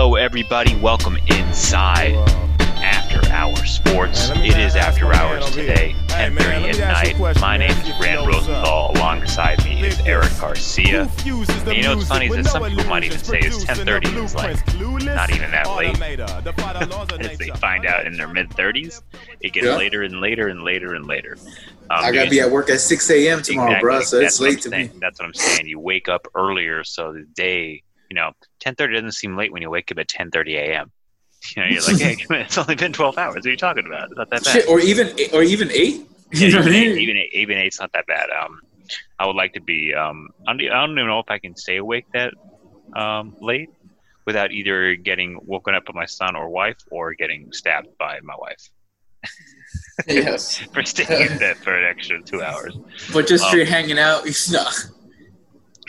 Hello, everybody. Welcome inside After Hours Sports. Man, It is After Hours today, here. Hey, man, 10:30 at ask you a night. question, My man. name is you Grant know Rosenthal. Alongside me is Eric Garcia. Who fuses the And you know what's funny is that some people might even say it's 10:30 the is, like, not even that late. automator, defy the laws of As they find out in their mid 30s, it gets Yeah. later and later and later and later. Um, I gotta be at work at 6 a.m. tomorrow, Exactly. bro. So it's what late to saying. me. That's what I'm saying. You wake up earlier, so the day, you know, 10:30 doesn't seem late when you wake up at 10:30 a.m. You know, you're like, hey, it's only been 12 hours. What are you talking about? It's not that bad. Shit, or even or even eight. Yeah, You know what I even, eight, even eight, even eight's not that bad. Um, I would like to be. Um, I don't, I don't even know if I can stay awake that um, late without either getting woken up by my son or wife or getting stabbed by my wife yes, for staying in bed for an extra two hours. but just Wow. straight hanging out. No.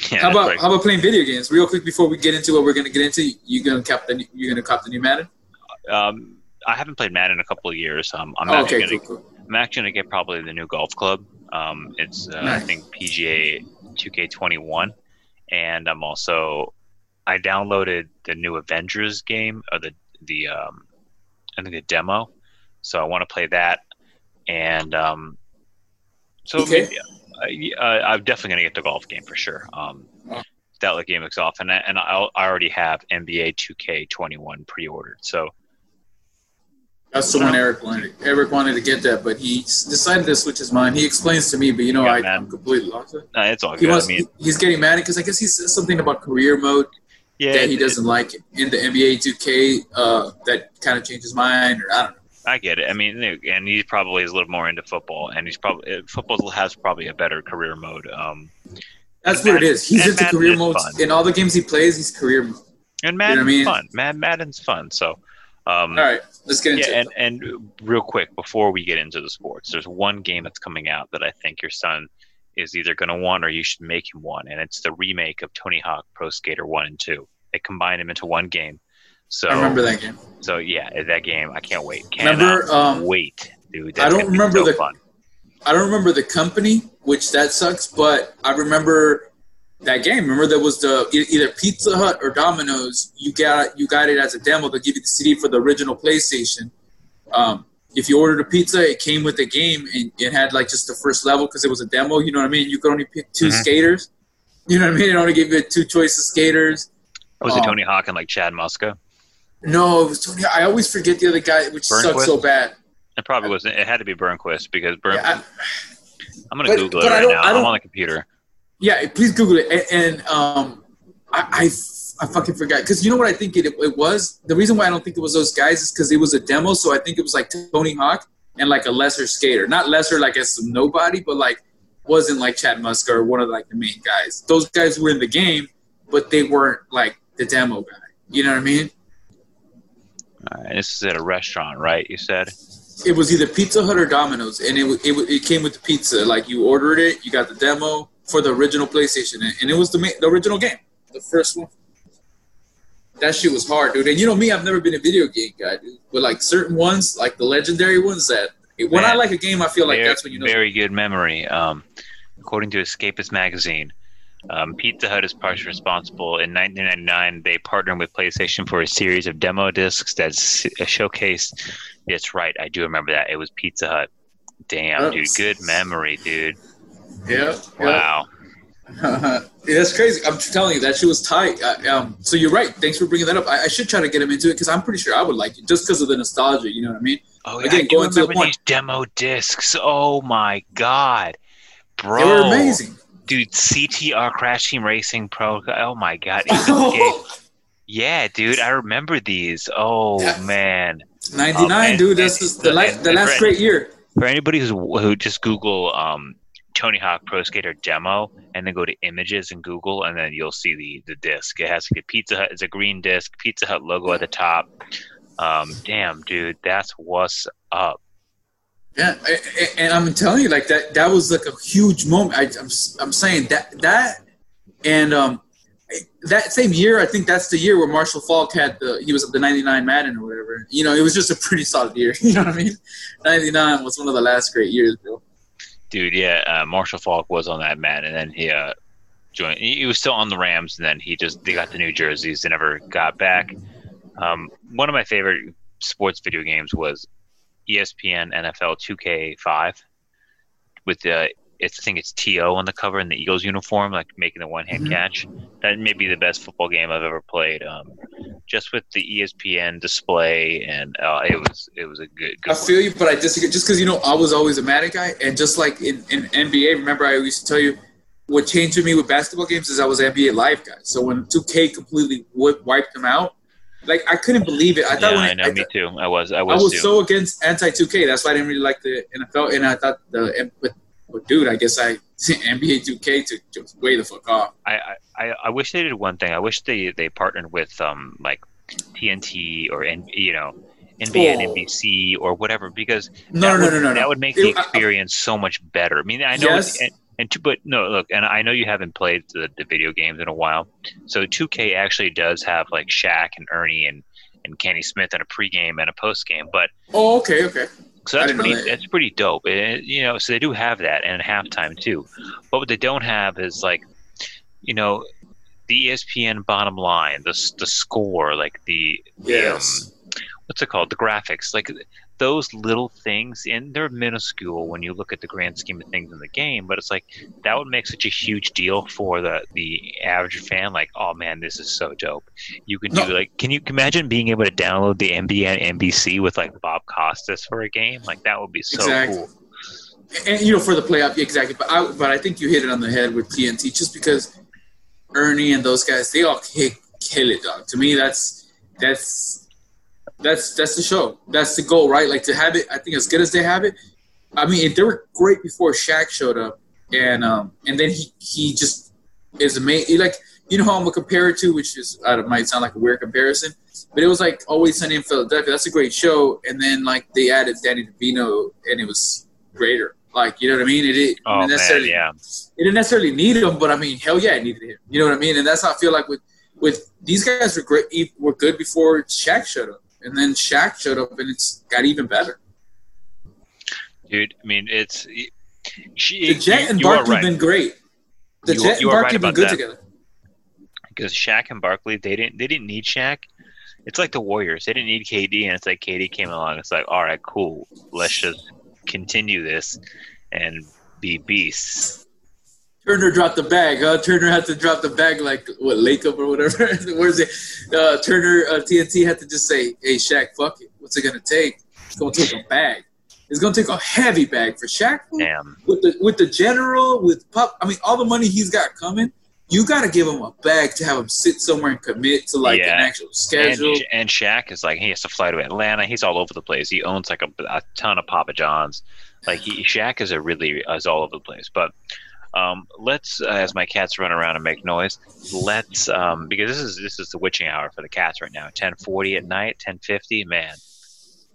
Yeah, How about like- how about playing video games? Real quick before we get into what we're gonna get into, you gonna cop the you're gonna cop the new Madden? um, I haven't played Madden in a couple of years. Um, I'm Oh, actually okay, gonna cool, cool. I'm actually gonna get probably the new golf club. Um, it's uh, I think PGA 2K21, and I'm also I downloaded the new Avengers game or the the um, I think the demo, so I want to play that, and um, so Okay. maybe, uh, I'm definitely gonna get the golf game for sure. Um, that like game looks off, and I, and I I already have NBA 2K21 pre-ordered, so That's the one Eric wanted. Eric wanted to get that, but he decided to switch his mind. He explains to me, but you know, Yeah, I, I'm completely lost. uh, it's all He good. wants, I mean, he- he's getting mad because I guess he says something about career mode yeah, that he doesn't like in the NBA 2K. Uh, that kind of changed his mind, or I don't know. I get it. I mean, and he probably is a little more into football, and he's probably uh, football has probably a better career mode. Um, That's what it Madden- is. He's into Madden career mode. In all the games he plays, he's career mode. and Madden's I mean? fun. Mad Madden's fun. So, um, All right, let's get into yeah, it. and and real quick before we get into the sports, there's one game that's coming out that I think your son is either going to want or you should make him want, and it's the remake of Tony Hawk Pro Skater One and Two. They combined them into one game. So I remember that game. So yeah, that game I can't wait. Cannot Remember, um, wait, dude. I don't remember so the- fun. I don't remember the company, which that sucks, but I remember that game. Remember there was the either Pizza Hut or Domino's. You got you got it as a demo. They'll give you the CD for the original PlayStation. Um, if you ordered a pizza, it came with the game and it had like just the first level because it was a demo. You know what I mean? You could only pick 2 Mhm. skaters. You know what I mean? It only gave you two choices of skaters. Was it um, Tony Hawk and like Chad Muska? No, Tony. I always forget the other guy, which sucks so bad. It probably wasn't. It had to be Burnquist because Burn. Yeah, I- I'm gonna Google but it right now. I I'm don't- on the computer. Yeah, please Google it. And, and um, I, I, I fucking forgot because you know what I think it, it was. The reason why I don't think it was those guys is because it was a demo. So I think it was like Tony Hawk and like a lesser skater, not lesser like as nobody, but like wasn't like Chad Muska or one of like the main guys. Those guys were in the game, but they weren't like the demo guy. You know what I mean? Right, this is at a restaurant, right? You said. It was either Pizza Hut or Domino's, and it, it it came with the pizza. Like you ordered it, you got the demo for the original PlayStation, and- it was the ma- the original game, the first one. That shit was hard, dude. And you know me, I've never been a video game guy, dude. But like certain ones, like the legendary ones, that when I like a game, I feel like very, that's when you know. very good memory. Um, according to Escapist magazine, um, Pizza Hut is partially responsible. In 1999, they partnered with PlayStation for a series of demo discs that showcased. That's right, I do remember that. It was Pizza Hut. Damn, Oh. dude, good memory, dude. yeah, Wow. yeah, that's crazy. I'm telling you, that shit was tight. I, um, so you're right. Thanks for bringing that up. I, I should try to get him into it because I'm pretty sure I would like it just because of the nostalgia. You know what I mean? Oh, yeah, Again, I do going to the point. these demo discs. Oh my god, bro! They were amazing. Dude. CTR Crash Team Racing Pro. Oh my god, yeah, dude, I remember these. Oh Yeah. man, 99, Oh, and- dude. This is the, la- the last great year. for anybody who's who just Google um, Tony Hawk Pro Skater demo and then go to images and Google and then you'll see the the disc. It has like a Pizza Hut. It's a green disc. Pizza Hut logo at the top. Um, damn, dude, that's what's up. Yeah, and I'm telling you, like that. That was like a huge moment. I, I'm I'm saying that that and um that same year, I think that's the year where Marshall Faulk had the he was at the '99 Madden or whatever. You know, it was just a pretty solid year. You know what I mean? '99 was one of the last great years, bro. Dude, yeah, uh, Marshall Faulk was on that man, and then he uh, joined. He, was still on the Rams, and then he just they got the new jerseys. They never got back. Um, one of my favorite sports video games was ESPN NFL 2K5 with the it's I think it's To on the cover in the Eagles uniform, like making the one hand Mhm. catch. That may be the best football game I've ever played. Um, just with the ESPN display, and uh, it was it was a good. good I feel you, but I disagree. Just because you know I was always a Madden guy, and just like in, in NBA, remember I used to tell you what changed for me with basketball games is I was an NBA live guy. So when 2K completely wi- wiped them out, like I couldn't believe it. I thought yeah, when I know. I, me too. I was. I I was, was too. so against anti 2K. That's why I didn't really like the NFL. And I thought the but, but dude, I guess I NBA 2K to just way the fuck off. I, I, I wish they did one thing. I wish they, they partnered with um like TNT or N, you know NBA and Oh. NBC or whatever because No, no, would, no, no, no. that would make It- the I- experience so much better. I mean, I know, Yes. and, and two, but no, look, and I know you haven't played the, the video games in a while, so 2K actually does have like Shaq and Ernie and and Kenny Smith in a pregame and a postgame, but Oh, okay, okay. so that's pretty. that. That's pretty dope. And, you know, so they do have that and halftime too. But what they don't have is like, you know, the ESPN bottom line, the the score, like the, the Yes. um, what's it called, the graphics, like those little things, and they're minuscule when you look at the grand scheme of things in the game. But it's like that would make such a huge deal for the the average fan. Like, oh man, this is so dope. You can do No. like, can you imagine being able to download the NBA and NBC with like Bob Costas for a game? Like that would be so Exactly. cool. and you know for the playoff exactly but I but I think you hit it on the head with TNT just because Ernie and those guys they all kick, kill it dog to me that's that's that's that's the show. That's the goal right? Like to have it I think as good as they have it I mean they were great before Shaq showed up. And um and then he he just is amazing like you know how I'm gonna compare it to which is it might sound like a weird comparison but it was like Always Sunny in Philadelphia. That's a great show. And then like they added Danny DeVito and it was greater. Like you know what I mean? It, it Oh didn't man, necessarily yeah. it didn't necessarily need him, but I mean, hell yeah, it needed him. You know what I mean? And that's how I feel like with with these guys were great, were good before Shaq showed up, and then Shaq showed up, and it's got even better. dude. I mean, it's she, The Jet you, and Barkley right been great. The You- Jet you and are right Barkley been good that. together. because Shaq and Barkley they didn't they didn't need Shaq. It's like the Warriors. They didn't need KD, and it's like KD came along. It's like, all right, cool. Let's just continue this and be beasts. Turner dropped the bag. Huh? Turner had to drop the bag like what Lake Up or whatever. Where's it? Uh, Turner uh, TNT had to just say, "Hey Shaq, fuck it. What's it gonna take? It's gonna take a bag. It's gonna take a heavy bag for Shaq." Damn. with the with the general with pup i mean all the money he's got coming you got to give him a bag to have him sit somewhere and commit to like Yeah. an actual And, schedule and Shaq is like he has to fly to Atlanta. He's all over the place. He owns like a, a ton of Papa Johns. Like he, Shaq is a really is all over the place. But um, let's uh, as my cats run around and make noise. Let's um, because this is this is the witching hour for the cats right now. Ten forty at night, ten fifty. Man,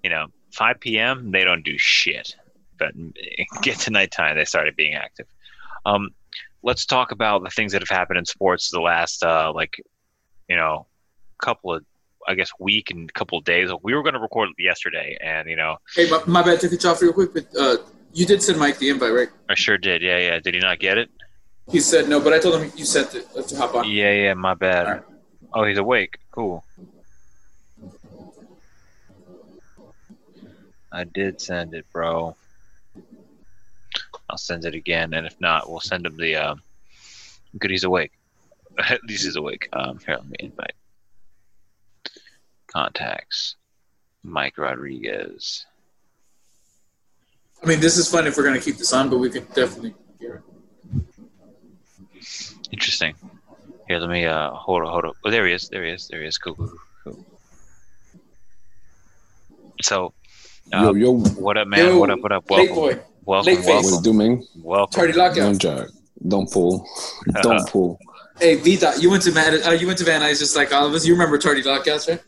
you know, five p.m. They don't do shit. But get to nighttime, they started being active. Um, let's talk about the things that have happened in sports the last uh, like you know couple of I guess week and couple of days. We were going to record yesterday, and you know hey my, my bad cut you off real quick but uh, you did send mike the invite right I sure did. Yeah, yeah. Did he not get it? he said no but i told him you sent it let's hop on Yeah, yeah. My bad. Alright. Oh, he's awake. Cool. I did send it, bro. I'll send it again, and if not, we'll send him the. Um, good, he's awake. At least he's awake. Um, here, let me invite. Contacts. Mike Rodriguez. I mean this is fun if we're going to keep this on but we could definitely hear it. Interesting. Here, let me uh hold on, hold on. Oh, there he is. There he is. There he is. Cool, cool, cool. So, Yo, uh, yo, what up, man? Yo, what up? What up? late Welcome, boy welcome, late face. what it welcome, do, man? welcome. tardy lockout Don't jack. Don't pull. Don't pull. hey v dot you went to Mad- uh, you went to van nuys just like all of us you remember tardy lockouts right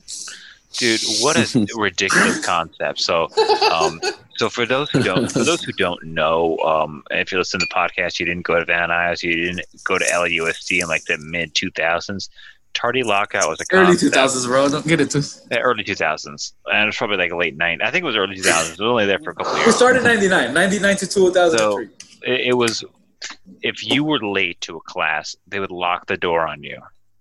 Dude, what a ridiculous concept. So, um, so for those who don't, for those who don't know, um, if you listen to the podcast, you didn't go to Van Nuys, you didn't go to LAUSD in like the mid two thousands. Tardy lockout was a early concept. 2000s bro don't get it to Yeah, early 2000s, and it was probably like late 90s. I think it was early 2000s. It was only there for a couple of we years. started 99 99 to 2003 It, it was if you were late to a class, they would lock the door on you.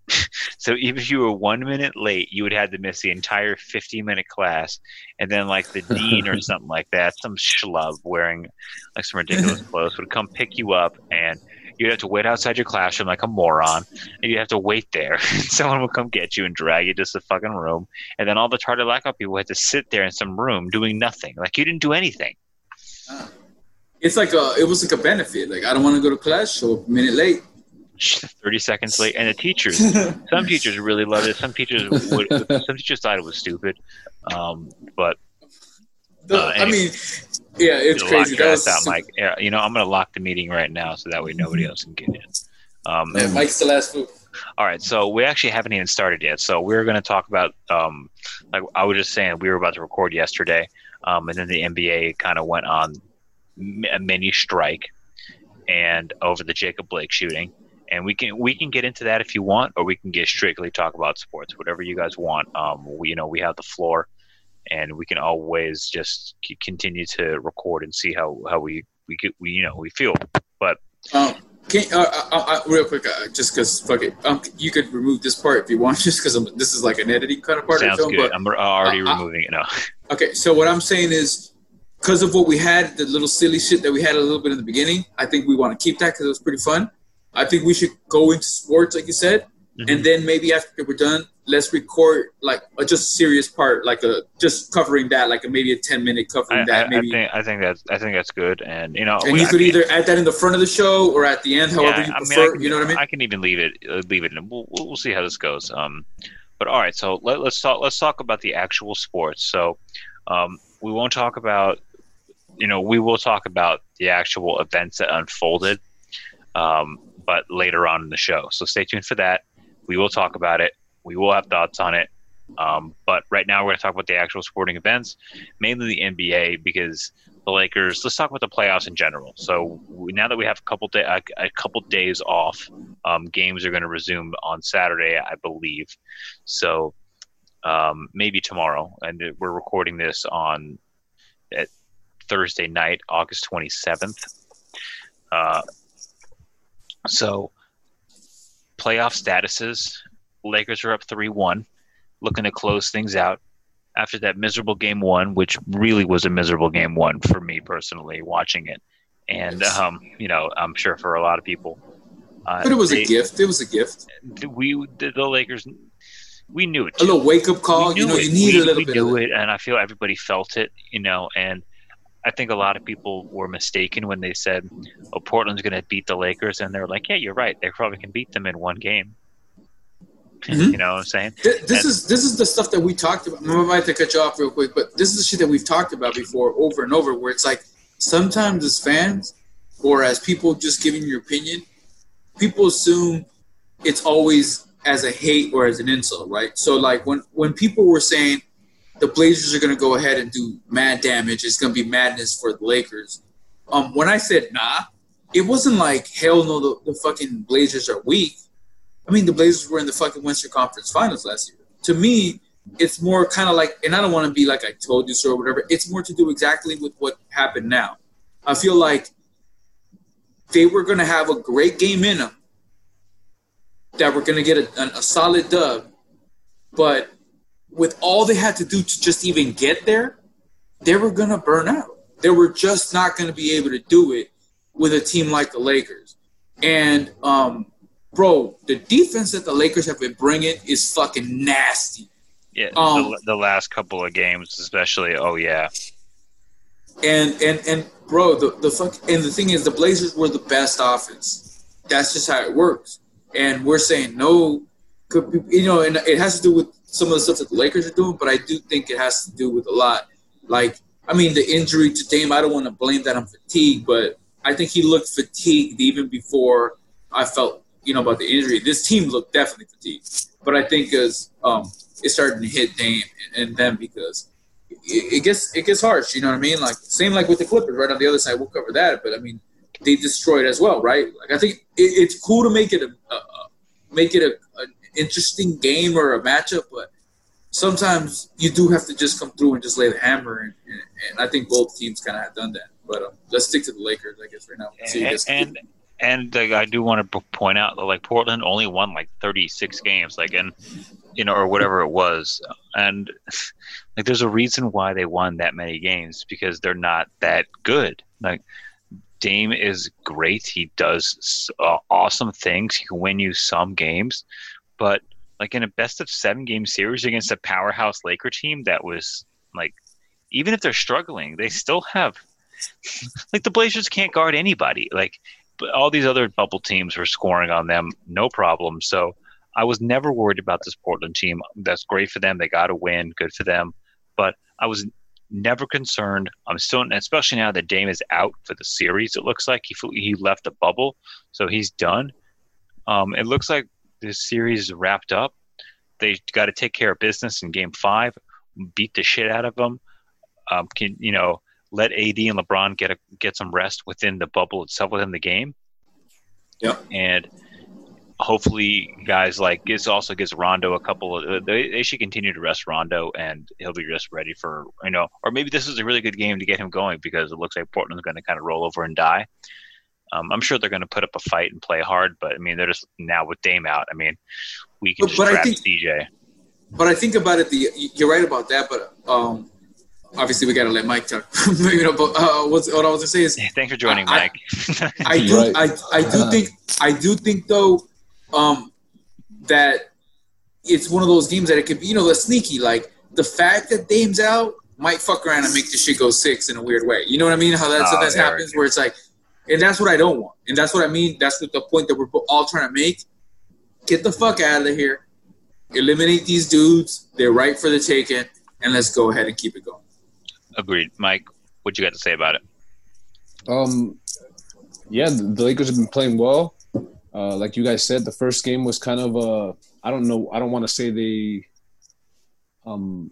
so even if you were one minute late, you would have to miss the entire 15 minute class. And then, like, the dean or something like that, some schlub wearing like some ridiculous clothes would come pick you up and you'd have to wait outside your classroom like a moron, and you'd have to wait there. Someone would come get you and drag you to the fucking room, and then all the tardy lockout people had to sit there in some room doing nothing, like you didn't do anything. It's like a, it was like a benefit. Like I don't want to go to class, so a minute late. 30 seconds late and the teachers some teachers really loved it some teachers would some teachers thought it was stupid um, but uh, I mean, yeah, it's crazy. That was out, Mike. You know, I'm going to lock the meeting right now so that way nobody else can get in. Um, Mike's the last food. All right, so we actually haven't even started yet. So we're going to talk about, um, like I was just saying, we were about to record yesterday, um, and then the NBA kind of went on a mini strike, and over the Jacob Blake shooting, and we can we can get into that if you want, or we can get strictly talk about sports, whatever you guys want. Um, we, you know, we have the floor and we can always just continue to record and see how how we we get we you know we feel. But um, can uh, uh, uh, real quick, uh, just because fuck it, um, you could remove this part if you want, just because this is like an editing kind of part. Sounds of film, good. But, I'm already uh, uh, removing it now. Okay, so what I'm saying is. Because of what we had, the little silly shit that we had a little bit in the beginning, I think we want to keep that because it was pretty fun. I think we should go into sports, like you said, mm-hmm. and then maybe after we're done, let's record like a just serious part, like a just covering that, like a, maybe a ten minute covering I, that. I, maybe I think, I think that's I think that's good, and you know, and we, you could either add that in the front of the show or at the end, however yeah, you prefer. I mean, can, you know what I mean? I can even leave it uh, leave it, and we'll, we'll see how this goes. Um, but all right, so let, us talk let's talk about the actual sports. So, um, we won't talk about you know we will talk about the actual events that unfolded. Um, but later on in the show. So stay tuned for that. We will talk about it. We will have thoughts on it. Um, but right now, we're going to talk about the actual sporting events, mainly the NBA, because the Lakers. Let's talk about the playoffs in general. So we, now that we have a couple day, a, a couple days off, um, games are going to resume on Saturday, I believe. So um, maybe tomorrow, and we're recording this on at Thursday night, August twenty seventh. Uh, so playoff statuses Lakers are up 3 1, looking to close things out after that miserable game one, which really was a miserable game one for me personally watching it. And, um, you know, I'm sure for a lot of people. Uh, but it was they, a gift. It was a gift. We, the, the Lakers, we knew it. Too. A little wake up call. You know, it. you need we, a little we bit. We knew it, and I feel everybody felt it, you know, and I think a lot of people were mistaken when they said, "Oh, Portland's going to beat the Lakers," and they're like, "Yeah, you're right. They probably can beat them in one game." Mm-hmm. You know what I'm saying? This, this and, is this is the stuff that we talked about. I'm about to cut you off real quick, but this is the shit that we've talked about before, over and over. Where it's like sometimes as fans or as people just giving your opinion, people assume it's always as a hate or as an insult, right? So like when when people were saying the Blazers are going to go ahead and do mad damage, it's going to be madness for the Lakers. Um, when I said nah, it wasn't like hell no, the, the fucking Blazers are weak I mean, the Blazers were in the fucking Western Conference Finals last year. To me, it's more kind of like, and I don't want to be like I told you so or whatever. It's more to do exactly with what happened now. I feel like they were going to have a great game in them, that we're going to get a, a, a solid dub, but with all they had to do to just even get there, they were going to burn out. They were just not going to be able to do it with a team like the Lakers. And um, bro, the defense that the Lakers have been bringing is fucking nasty. Yeah, um, the, the, last couple of games, especially. Oh yeah. And and and bro, the the fuck, and the thing is, the Blazers were the best offense. That's just how it works. And we're saying no, could, be you know, and it has to do with some of the stuff that the Lakers are doing, but I do think it has to do with a lot. Like, I mean, the injury to Dame, I don't want to blame that on fatigue, but I think he looked fatigued even before I felt you know, about the injury. This team looked definitely fatigued, but I think as um, it's starting to hit Dame and, them because it, it, gets it gets harsh. You know what I mean? Like same like with the Clippers, right on the other side. We'll cover that, but I mean, they destroyed as well, right? Like I think it, it's cool to make it a, a, a make it a, an interesting game or a matchup, but sometimes you do have to just come through and just lay the hammer, and, and, and I think both teams kind of have done that. But um, let's stick to the Lakers, I guess, right now. and, and and like, I do want to point out that like Portland only won like 36 games, like and you know or whatever it was, and like there's a reason why they won that many games because they're not that good. Like Dame is great, he does uh, awesome things, he can win you some games, but like in a best of seven game series against a powerhouse Laker team that was like even if they're struggling, they still have like the Blazers can't guard anybody. Like all these other bubble teams were scoring on them, no problem. So I was never worried about this Portland team. That's great for them. They got a win. Good for them. But I was never concerned. I'm still, especially now that Dame is out for the series. It looks like he he left the bubble, so he's done. Um, it looks like this series is wrapped up. They got to take care of business in Game Five, beat the shit out of them. Um, can you know let AD and LeBron get a, get some rest within the bubble itself within the game. Yep. And hopefully, guys like this also gives Rondo a couple of. They, they should continue to rest Rondo, and he'll be just ready for you know. Or maybe this is a really good game to get him going because it looks like Portland's going to kind of roll over and die. Um, I'm sure they're going to put up a fight and play hard, but I mean, they're just now with Dame out. I mean, we can But- just but I think- CJ. But I think about it. The you're right about that. But um, obviously we got to let Mike talk. you know, but uh, what's, what I was gonna say is Thanks for joining, I- Mike. I do, Right. I, I do Uh-huh. think, I do think though, um, that it's one of those games that it could be, you know, the sneaky. Like the fact that Dame's out might fuck around and make the shit go six in a weird way. You know what I mean? How that Oh, sometimes yeah, happens where it's like, and that's what I don't want, and that's what I mean. That's the point that we're all trying to make. Get the fuck out of here. Eliminate these dudes. They're right for the taking, and let's go ahead and keep it going. Agreed, Mike. What you got to say about it? Um, yeah, the the Lakers have been playing well. Uh, like you guys said, the first game was kind of uh, I don't know, I don't want to say they, um,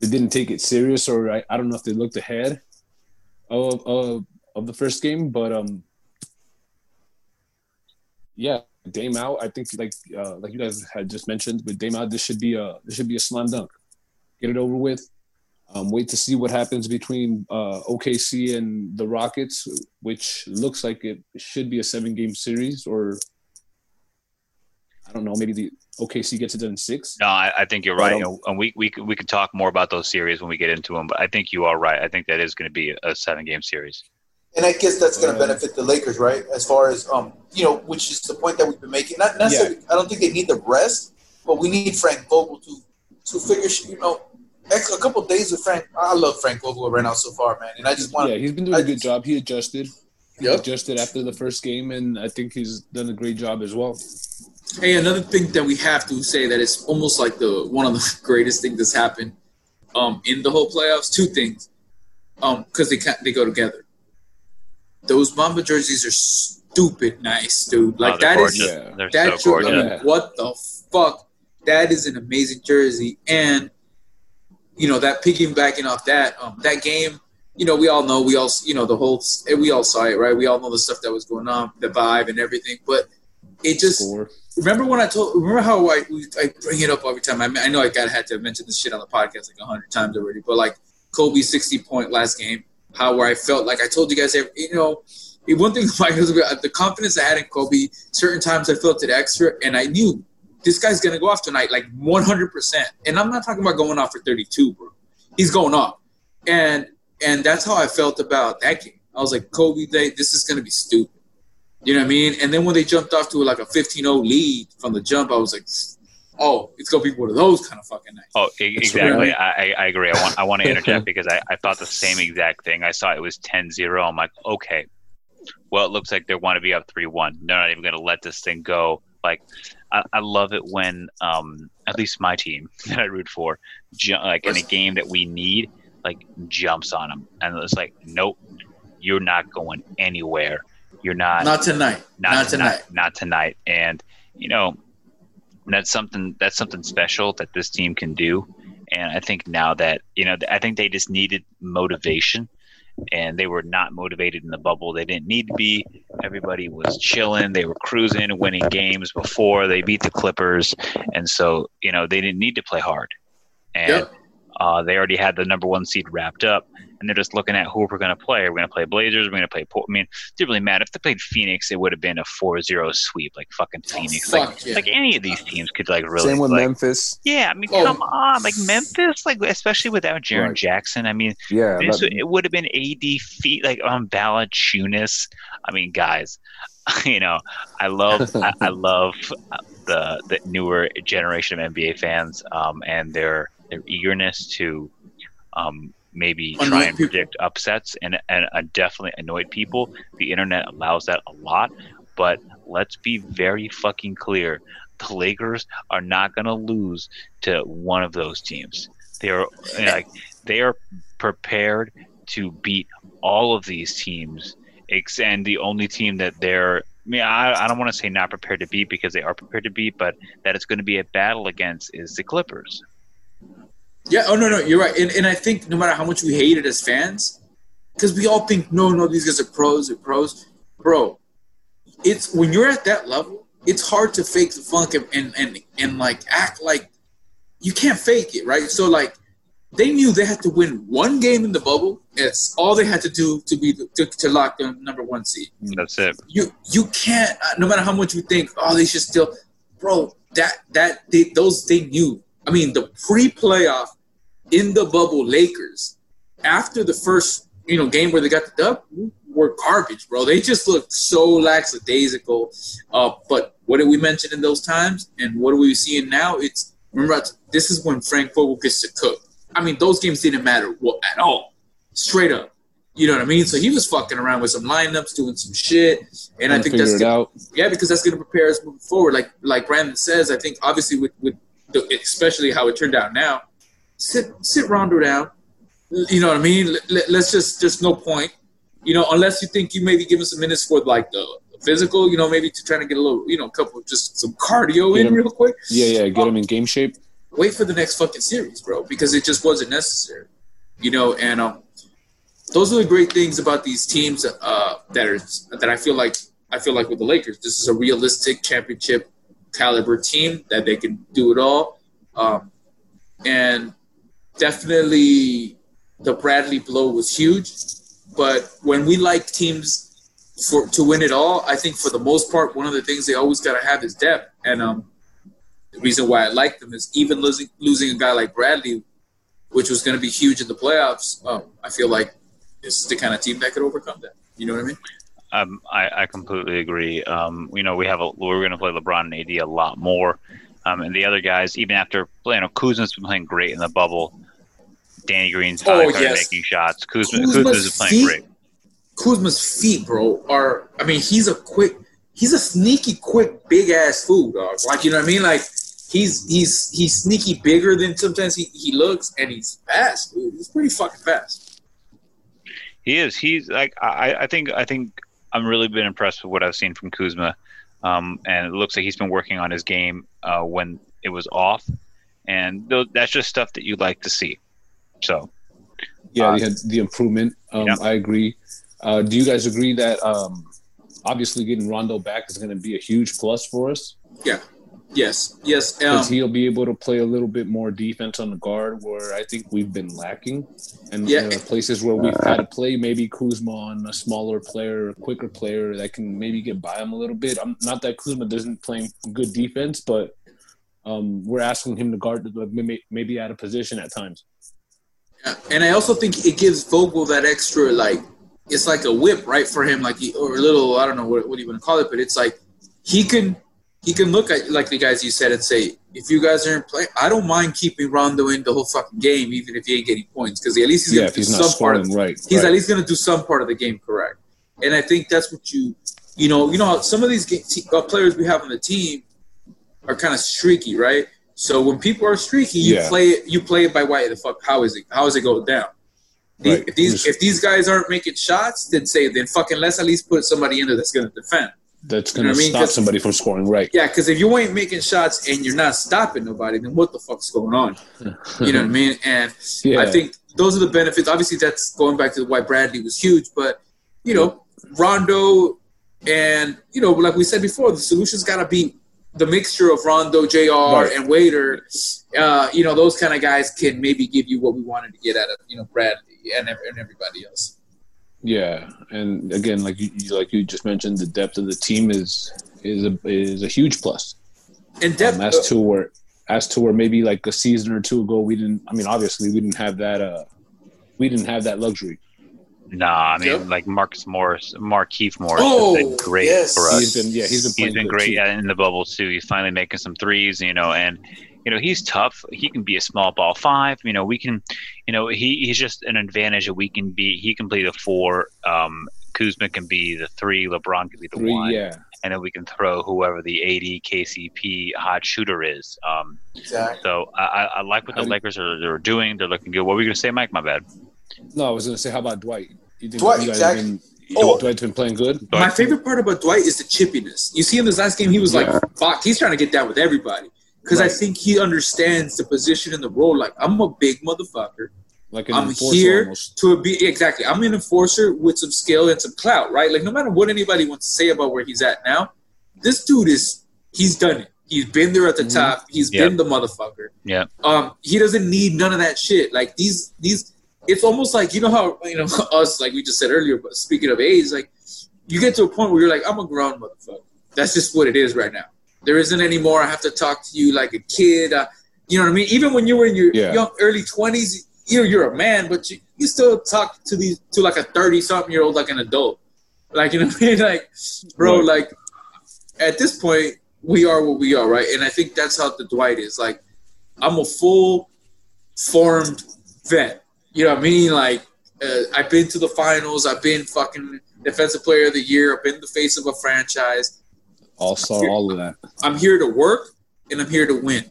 they didn't take it serious, or I, I don't know if they looked ahead of of of the first game, but um, yeah, Dame out. I think like uh, like you guys had just mentioned, with Dame out, this should be a this should be a slam dunk. Get it over with. Um, wait to see what happens between uh, OKC and the Rockets, which looks like it should be a seven game series, or I don't know, maybe the OKC gets it done in six. No, I, I think you're But, right. um, and we we we could talk more about those series when we get into them. But I think you are right. I think that is going to be a seven game series. And I guess that's going to Yeah. benefit the Lakers, right? As far as um, you know, which is the point that we've been making. Not necessarily. I don't think they need the rest, but we need Frank Vogel to to figure. You know, a couple of days with Frank. I love Frank Vogel right now so far, man. And I just want. Yeah, he's been doing I a good job. He adjusted. He Yep. adjusted after the first game, and I think he's done a great job as well. Hey, another thing that we have to say that is almost like the one of the greatest things that's happened um, in the whole playoffs. Two things, because they can they go together. Those Mamba jerseys are stupid nice, dude. Like oh, they're that is. Yeah. That. so jer- I gorgeous. mean, what the fuck? That is an amazing jersey, and you know that piggybacking off that um, that game. You know, we all know, we all, you know, the whole, we all saw it, right? We all know the stuff that was going on, the vibe and everything. But it just, Score. remember when I told remember how I I bring it up every time I I know I got had to mention this shit on the podcast like a hundred times already but like Kobe's sixty point last game how where I felt. Like I told you guys you know one thing the confidence I had in Kobe certain times I felt it extra and I knew this guy's gonna go off tonight like one hundred percent. And I'm not talking about going off for thirty two bro. He's going off. And and that's how I felt about that game. I was like Kobe they, this is gonna be stupid. You know what I mean? And then when they jumped off to like a 15-0 lead from the jump, I was like, oh, it's gonna be one of those kind of fucking nights. Oh, exactly. I, I agree. I want I want to interject because I, I thought the same exact thing. I saw it was 10-0. I'm like, okay, well, it looks like they want to be up three one. They're not even going to let this thing go. Like, I, I love it when um at least my team that I root for, ju- like in a game that we need, like jumps on them, and it's like, nope, you're not going anywhere. You're not Not tonight. not, Not tonight. tonight. Not tonight. And you know, that's something that's something special that this team can do. And I think now that you know, I think they just needed motivation, and they were not motivated in the bubble. They didn't need to be. Everybody was chilling. They were cruising, winning games before they beat the Clippers, and so you know they didn't need to play hard. And Yep. uh, they already had the number one seed wrapped up, and and they're just looking at who we're going to play. Are We're going to play Blazers. We're going to play. Port- I mean, it didn't really matter if they played Phoenix. It would have been a 4-0 sweep, like fucking Phoenix. fuck, like, yeah. like any of these teams could like really. Same with like, Memphis. Yeah, I mean, Oh. come on, like Memphis, like especially without Jaren Right. Jackson. I mean, Yeah, this, that- it would have been AD feet like on Valanciunas. I mean, guys, you know, I love, I, I love the the newer generation of NBA fans, um, and their their eagerness to, um, maybe Annoy try and people. predict upsets and and uh, definitely annoyed people. The internet allows that a lot, but let's be very fucking clear. The Lakers are not going to lose to one of those teams. They are like they are prepared to beat all of these teams, ex- and the only team that they're I mean, I, I don't want to say not prepared to beat because they are prepared to beat, but that it's going to be a battle against is the Clippers. Yeah. Oh no, no, you're right. And, and I think no matter how much we hate it as fans, because we all think no, no, these guys are pros, they're pros, bro. It's when you're at that level, it's hard to fake the funk and and and, and like act like you can't fake it, right? So like they knew they had to win one game in the bubble. It's all they had to do to be to, to lock the number one seed. That's it. you you can't uh, no matter how much you think oh they should still bro that that they, those they knew i mean the pre-playoff in the bubble lakers after the first you know game where they got the dub were garbage bro. They just looked so lackadaisical. Uh but what did we mention in those times? And what are we seeing now? It's remember this is when frank vogel gets to cook. I mean those games didn't matter well, at all. Straight up. You know what I mean? So he was fucking around with some lineups, doing some shit, and I think that's out. yeah, because that's going to prepare us moving forward. Like like Brandon says, I think obviously with with especially how it turned out now, sit sit Rondo down. You know what I mean? Let, us just just no point. You know, unless you think you maybe give him some minutes for like the, physical. You know, maybe to trying to get a little you know, a couple just some cardio Get in him- real quick. Yeah, yeah. Get him in game shape. Wait for the next fucking series, bro, because it just wasn't necessary. You know, and um, those are the great things about these teams uh, that are that I feel like I feel like with the Lakers, this is a realistic championship caliber team that they can do it all, um, and definitely the Bradley blow was huge. But when we like teams for to win it all, I think for the most part, one of the things they always got to have is depth, and um, the reason why I like them is even losing losing a guy like Bradley, which was going to be huge in the playoffs. Um, I feel like this is the kind of team that could overcome that. You know what I mean? Um, I, I completely agree. Um, you know, we have a, we're going to play LeBron and AD a lot more, um, and the other guys, even after you know, Kuzma's been playing great in the bubble. Danny Green's Oh, finally started yes. making shots. Kuzma, Kuzma's Kuzma's playing feet- great. Kuzma's feet, bro, are I mean, he's a quick, he's a sneaky, quick, big ass fool, dog. Like you know what I mean? Like he's he's he's sneaky bigger than sometimes he, he looks, and he's fast, dude. He's pretty fucking fast. He is. He's like I, I think I think I'm really been impressed with what I've seen from Kuzma, um, and it looks like he's been working on his game uh, when it was off, and th- that's just stuff that you like to see. So Yeah, Uh, they had the improvement. Um, yeah. I agree. Uh, do you guys agree that um, obviously getting Rondo back is going to be a huge plus for us? Yes, yes. Um, Because he'll be able to play a little bit more defense on the guard, where I think we've been lacking, and Yeah. uh, places where we've had to play maybe Kuzma on a smaller player, a quicker player that can maybe get by him a little bit. I'm not that Kuzma doesn't play good defense, but um, we're asking him to guard maybe maybe out of position at times. Yeah. And I also think it gives Vogel that extra like it's like a whip, right, for him, like he, or a little I don't know what what do you want to call it, but it's like he can he can look at like the guys you said and say, if you guys aren't playing, I don't mind keeping Rondo in the whole fucking game, even if he ain't getting points, because at least he's Yeah, gonna do some part of right, he's right. at least gonna do some part of the game correct. And I think that's what you you know you know how some of these ga- te- uh, players we have on the team are kind of streaky, right? So when people are streaky, you Yeah. play it you play it by why the fuck how is it how is it going down? Right. If these if these guys aren't making shots, then say then fucking let's at least put somebody in there that's gonna defend. That's You going know to what I mean? somebody from scoring right. Yeah, because if you ain't making shots and you're not stopping nobody, then what the fuck's going on? You know what I mean? And Yeah. I think those are the benefits. Obviously, that's going back to why Bradley was huge, but you know, Rondo and you know, like we said before, the solution's got to be the mixture of Rondo, J.R. Right. and Waiter. Uh, you know, those kind of guys can maybe give you what we wanted to get out of you know Bradley. and and everybody else. Yeah, and again, like you like you just mentioned, the depth of the team is is a is a huge plus. And depth um, as to where as to where maybe like a season or two ago we didn't. I mean, obviously we didn't have that. Uh, we didn't have that luxury. Nah, I mean yep. like Marcus Morris, Markieff Morris oh, has been great yes. for us. He's been yeah, he's been he's been great too. in the bubble too. He's finally making some threes, you know, and you know he's tough. He can be a small ball five. You know, we can, you know, he, he's just an advantage that we can be. He can play the four. Um, Kuzma can be the three. LeBron can be the Three, one. yeah. And then we can throw whoever the AD KCP hot shooter is. Um, Exactly. so I, I I like what the How do Lakers are, are doing. They're looking good. What were you gonna say, Mike? My bad. No, I was gonna say, how about Dwight? You think Dwight, you guys exactly. Been, Oh. Dwight's been playing good. My favorite part about Dwight is the chippiness. You see, in this last game, he was Yeah. like, "Fuck!" He's trying to get down with everybody because I think he understands the position and the role. Like, I'm a big motherfucker. Like an I'm enforcer here almost. to be exactly. I'm an enforcer with some skill and some clout, right? Like, no matter what anybody wants to say about where he's at now, this dude is he's done it. He's been there at the Mhm. top. He's Yeah. been the motherfucker. Yeah. Um, he doesn't need none of that shit. Like these these. It's almost like you know how you know us, like we just said earlier. But speaking of age, like you get to a point where you're like, I'm a grown motherfucker. That's just what it is right now. There isn't any more. I have to talk to you like a kid. Uh, you know what I mean? Even when you were in your Yeah. young early twenties, you know you're a man, but you, you still talk to these to like a thirty something year old like an adult. Like you know what I mean? Like, bro, Right. like at this point we are what we are, right? And I think that's how the Dwight is. Like, I'm a full formed vet. You know what I mean? Like, uh, I've been to the finals. I've been fucking defensive player of the year. I've been the face of a franchise. All saw all of that. I'm here to work and I'm here to win.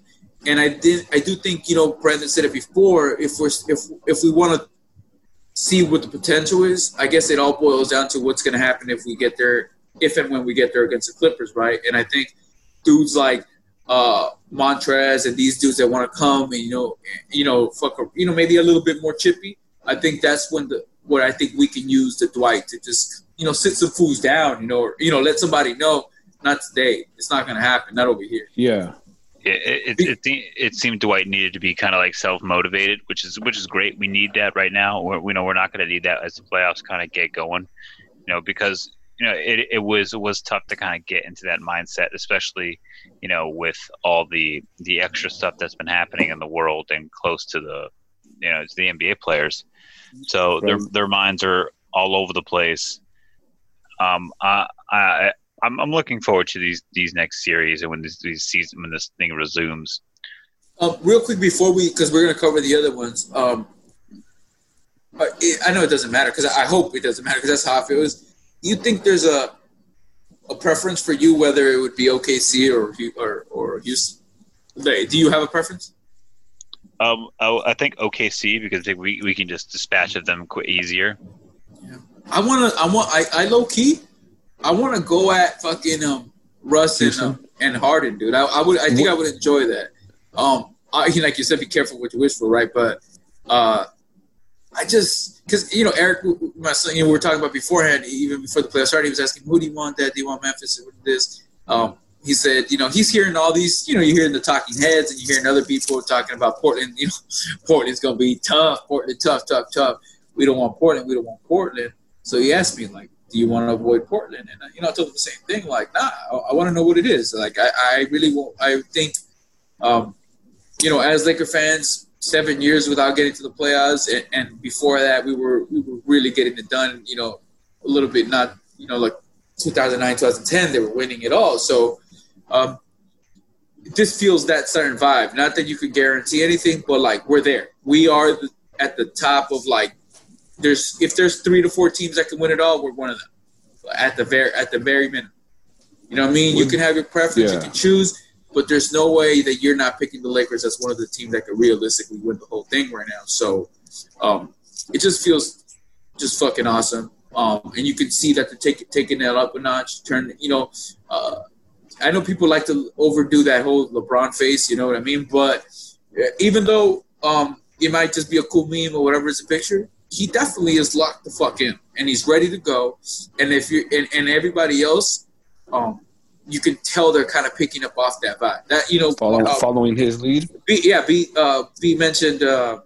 And I did I do think, you know, Brandon said it before, if we're if if we want to see what the potential is, I guess it all boils down to what's gonna happen if we get there if and when we get there against the Clippers, right? And I think dudes like uh Montrez and these dudes that want to come and you know you know fuck you know maybe a little bit more chippy. I think that's when the what I think we can use the Dwight to just you know sit some fools down, you know, or, you know let somebody know not today. It's not gonna happen. Not over here. Yeah. It it, it, it, it seemed Dwight needed to be kind of like self motivated, which is which is great. We need that right now. We're, we know we're not going to need that as the playoffs kind of get going, you know, because you know it, it was it was tough to kind of get into that mindset, especially you know with all the the extra stuff that's been happening in the world and close to the you know to the NBA players. So their their minds are all over the place. Um, I I I'm, I'm looking forward to these these next series and when this these season when this thing resumes. Um, real quick before we, because we're going to cover the other ones. Um, uh, it, I know it doesn't matter because I hope it doesn't matter because that's how I feel. Is you think there's a a preference for you whether it would be OKC or or or Houston? Do you have a preference? Um, I, I think OKC because I think we, we can just dispatch of them easier. I want to. I want. I, I low key. I want to go at fucking um Russ and um, and Harden, dude. I, I would. I think I would enjoy that. Um, I, like you said, be careful what you wish for, right? But uh, I just because you know Eric, my son, you know, we were talking about beforehand, even before the playoffs started. He was asking, "Who do you want? That do you want Memphis this?" Um, he said, you know, he's hearing all these, you know, you're hearing the talking heads and you're hearing other people talking about Portland. You know, Portland's gonna be tough. Portland, tough, tough, tough. We don't want Portland. We don't want Portland. So he asked me, like, do you want to avoid Portland? And you know, I told him the same thing. Like, nah, I, I want to know what it is. Like, I, I really won't. I think, um, you know, as Laker fans, seven years without getting to the playoffs, and, and before that, we were we were really getting it done. You know, a little bit not, you know, like 2009, 2010, they were winning it all. So, um, this feels that certain vibe. Not that you could guarantee anything, but like we're there. We are the, at the top of like. There's if there's three to four teams that can win it all, we're one of them. At the very at the very minimum. You know what I mean? You can have your preference, you can choose, but there's no way that you're not picking the Lakers as one of the teams that could realistically win the whole thing right now. So um, it just feels just fucking awesome. Um, and you can see that they're taking taking that up a notch. Turn, you know, uh, I know people like to overdo that whole LeBron face. You know what I mean? But even though um, it might just be a cool meme or whatever is a picture, he definitely is locked the fuck in, and he's ready to go. And if you and, and everybody else, um, you can tell they're kind of picking up off that vibe. That you know, Following, uh, following his lead. B, yeah, B, uh, B mentioned uh,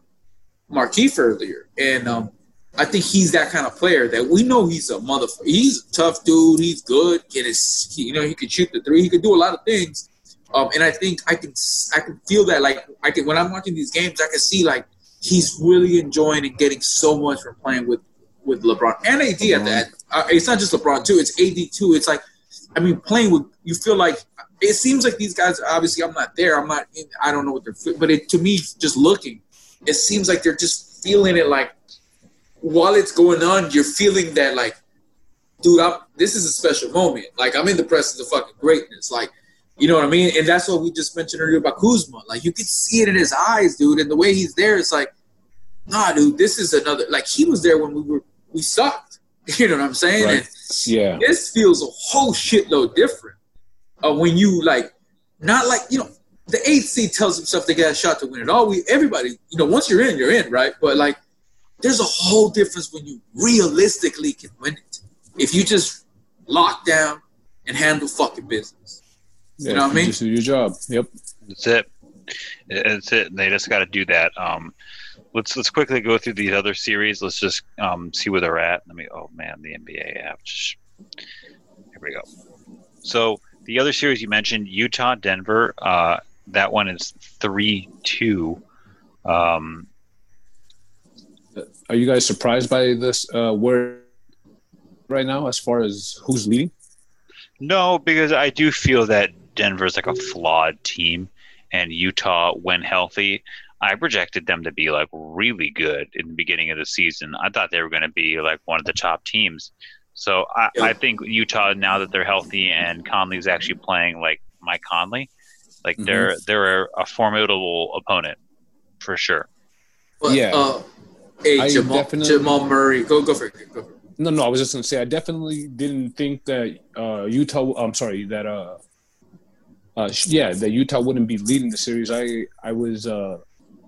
Markieff earlier, and um, I think he's that kind of player that we know he's a motherfucker. He's a tough dude. He's good. Get his, you know, he can shoot the three. He could do a lot of things. Um, and I think I can, I can feel that. Like I can when I'm watching these games, I can see like he's really enjoying and getting so much from playing with with LeBron and AD at that. Uh, it's not just LeBron too. It's AD too. It's like, I mean, playing with you feel like it seems like these guys. Obviously, I'm not there. I'm not. In, I don't know what they're. But it, to me, just looking, it seems like they're just feeling it. Like while it's going on, you're feeling that like, dude, I'm, this is a special moment. Like I'm in the presence of fucking greatness. Like. You know what I mean? And that's what we just mentioned earlier about Kuzma. Like you can see it in his eyes, dude, and the way he's there. It's like, nah, dude, this is another. Like he was there when we were we sucked. You know what I'm saying? Right. And Yeah. this feels a whole shitload different. Uh, when you like, not like you know, the eighth seed tells himself they got a shot to win it all. We everybody, you know, once you're in, you're in, right? But like, there's a whole difference when you realistically can win it. If you just lock down and handle fucking business. Yeah know what I mean? Just do your job. Yep. That's it. That's it. And They just got to do that. Um, let's let's quickly go through these other series. Let's just um, see where they're at. Let me. Oh man, the NBA app. Just- Here we go. So the other series you mentioned, Utah, Denver. Uh, that one is three two. Um, Are you guys surprised by this? Uh, where right now, as far as who's leading? No, because I do feel that Denver's like a flawed team, and Utah, when healthy, I projected them to be like really good in the beginning of the season. I thought they were going to be like one of the top teams. So I, I think Utah, now that they're healthy and Conley's actually playing like Mike Conley, like they're they're a formidable opponent for sure. But, Yeah. Uh, hey, I Jamal, definitely- Jamal Murray, go go for it. Go for it. No, no. I was just gonna say I definitely didn't think that uh, Utah. I'm sorry that uh, uh, yeah, that Utah wouldn't be leading the series. I I was uh,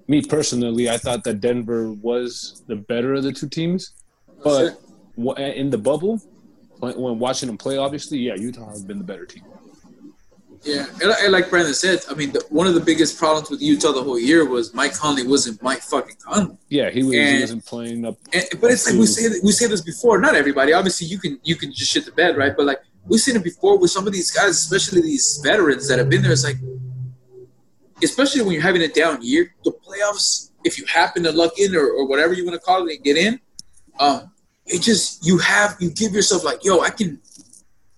me personally. I thought that Denver was the better of the two teams, but in the bubble, when, watching them play, obviously, yeah, Utah has been the better team. Yeah, and, like Brandon said, I mean, the, one of the biggest problems with Utah the whole year was Mike Conley wasn't Mike fucking Conley. Yeah, he was he And- wasn't playing up. And, but it's like we say we say this before. Not everybody, obviously, you can you can just shit the bed, right? But like we've seen it before with some of these guys, especially these veterans that have been there. It's like, especially when you're having a down year, the playoffs. If you happen to luck in or, or whatever you want to call it and get in, um, it just you have you give yourself like, yo, I can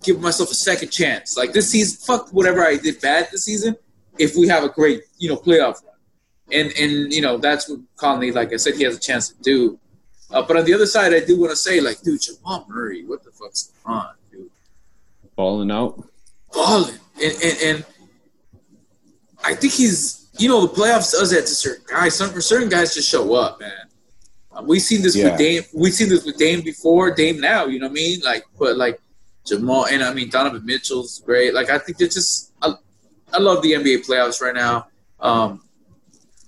give myself a second chance. Like this season, fuck whatever I did bad this season. If we have a great, you know, playoff run, and and you know that's what Conley, like I said, he has a chance to do. Uh, but on the other side, I do want to say, like, dude, Jamal Murray, what the fuck's going on? Balling out. Balling, and and, and I think he's, you know, the playoffs does that to certain guys. Some certain guys just show up, man. Uh, we've seen this Yeah. with Dame. We've seen this with Dame before, Dame now. You know what I mean? Like, but like Jamal, and I mean Donovan Mitchell's great. Like, I think they're just. I, I love the NBA playoffs right now. Um,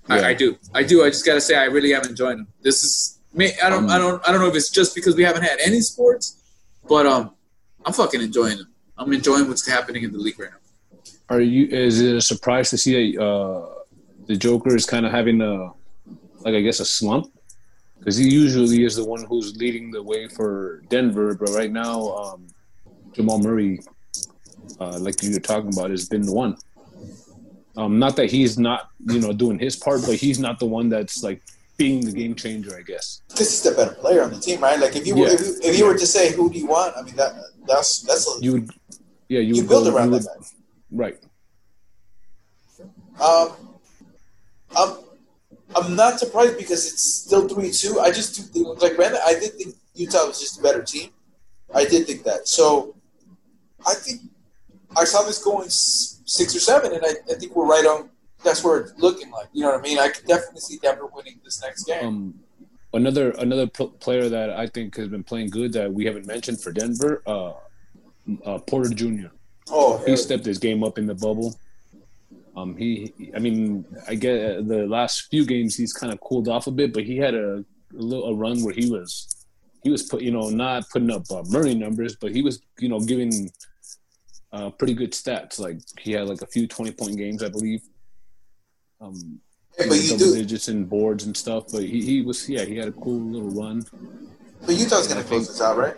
Yeah. I, I do, I do. I just gotta say, I really am enjoying them. This is. me. I don't, Um, I don't, I don't know if it's just because we haven't had any sports, but um, I'm fucking enjoying them. I'm enjoying what's happening in the league right now. Are you? Is it a surprise to see that uh, the Joker is kind of having a, like I guess, a slump? Because he usually is the one who's leading the way for Denver, but right now, um, Jamal Murray, uh, like you were talking about, has been the one. Um, not that he's not, you know, doing his part, but he's not the one that's like being the game changer, I guess. Because he's the better player on the team, right? Like if you were, Yeah. if, you, if you were to say who do you want, I mean that that's that's a, You would, yeah, you, you would build go- around you that guy. right? Um, I'm I'm not surprised because it's still three two. I just do like Brandon. I did think Utah was just a better team. I did think that. So I think I saw this going six or seven, and I, I think we're right on. That's where it's looking like. You know what I mean? I could definitely see Denver winning this next game. Um, another another pl- player that I think has been playing good that we haven't mentioned for Denver, uh, uh, Porter Jr. oh, He stepped his game up in the bubble. Um, he, I mean, I get the last few games he's kind of cooled off a bit, but he had a, a little a run where he was he was put you know not putting up uh, Murray numbers, but he was you know giving uh, pretty good stats. Like he had like a few twenty point games, I believe. Um, yeah, but double do. digits and boards and stuff. But he, he was yeah he had a cool little run. But Utah's going to close this out, right?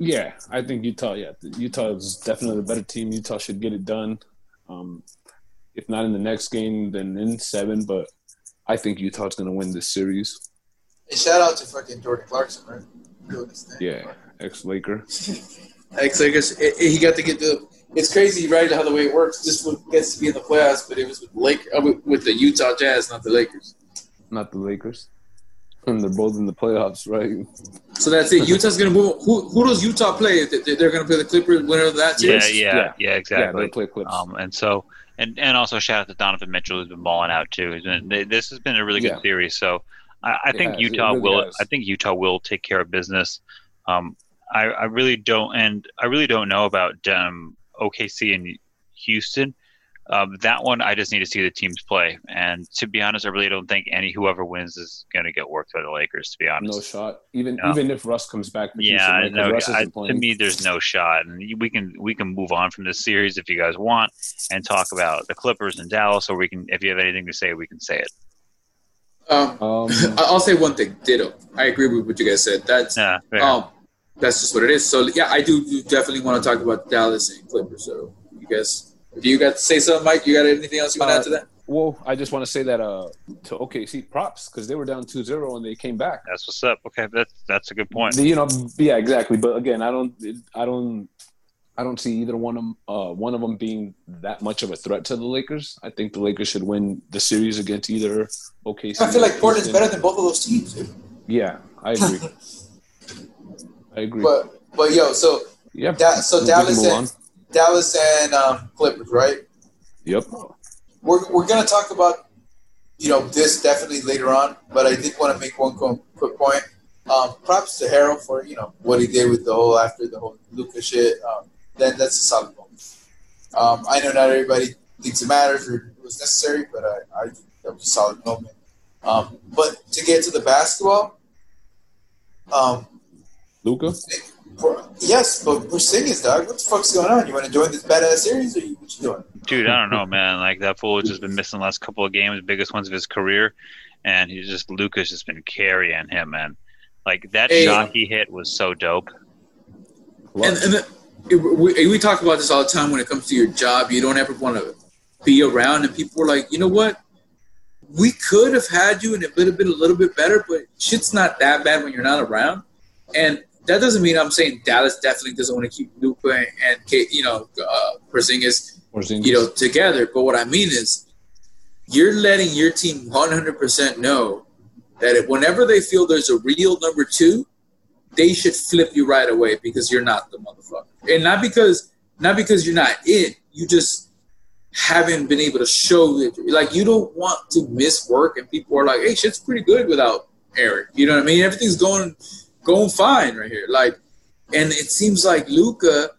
Yeah, I think Utah. Yeah, Utah is definitely the better team. Utah should get it done. Um, if not in the next game, then in seven. But I think Utah's going to win this series. And shout out to fucking Jordan Clarkson, right? Doing this thing. Yeah, ex Laker. Ex Lakers. He got to get the. It's crazy, right? How the way it works. This one gets to be in the playoffs, but it was with Lake uh, with the Utah Jazz, not the Lakers. Not the Lakers. And they're both in the playoffs, right? So that's it. Utah's gonna move. Who who does Utah play? They- They're gonna play the Clippers. Winner of that Yeah, series. yeah, Yeah. yeah, Yeah, exactly. they play Clips. Um, and so, and and also shout out to Donovan Mitchell who's been balling out too. He's been, they, this has been a really good Yeah. series. So I, I think has. Utah really will. has. I think Utah will take care of business. Um, I, I really don't, and I really don't know about um, OKC and Houston. Um, that one, I just need to see the teams play. And to be honest, I really don't think any whoever wins is going to get worked by the Lakers. To be honest, No shot. Even No. even if Russ comes back, yeah, Houston, I right? 'Cause know. Russ I, to me, there's no shot, and we can we can move on from this series if you guys want, and talk about the Clippers and Dallas, or we can, if you have anything to say, we can say it. Um, Um, I- I'll say one thing. Ditto. I agree with what you guys said. That's Yeah, fair. um, that's just what it is. So yeah, I do, do definitely want to talk about Dallas and Clippers. So you guys, do you got to say something, Mike? You got anything else you want to add to that? well, I just want to say that uh, to OKC props because they were down 2-0 and they came back. that's what's up. Okay, that's that's a good point. You know, yeah, exactly. But again, I don't, I don't, I don't see either one of them, uh, one of them being that much of a threat to the Lakers. I think the Lakers should win the series against either OKC. I feel like Portland's better than both of those teams. Dude. Yeah, I agree. I agree. But but yo, so yeah. Da- so We can Dallas and Dallas and um, Clippers, right? Yep. We're we're gonna talk about you know this definitely later on, but I did want to make one quick point. Um, props to Harrell for you know what he did with the whole after the whole Luka shit. Um, that that's a solid moment. Um, I know not everybody thinks it matters or it was necessary, but I, I think that was a solid moment. Um, but to get to the basketball, um, Luka. For, yes, but we're singing, dog. What the fuck's going on? You want to join this badass series, or you, what you doing? Dude, I don't know, man. Like that fool has just been missing the last couple of games, biggest ones of his career, and he's just Luka's just been carrying him, man. Like that Hey. shot he hit was so dope. And, and the, it- we, we talk about this all the time when it comes to your job. You don't ever want to be around, and people are like, you know what? We could have had you, and it would have been a little bit better, but shit's not that bad when you're not around. And that doesn't mean I'm saying Dallas definitely doesn't want to keep Luka and, you know uh, Porzingis Or Zingis. you know, together. But what I mean is, you're letting your team 100% know that if, whenever they feel there's a real number two, they should flip you right away because you're not the motherfucker, and not because not because you're not it. You just haven't been able to show that. Like you don't want to miss work, and people are like, "Hey, shit's pretty good without Eric." You know what I mean? Everything's going going fine right here. Like, and it seems like Luka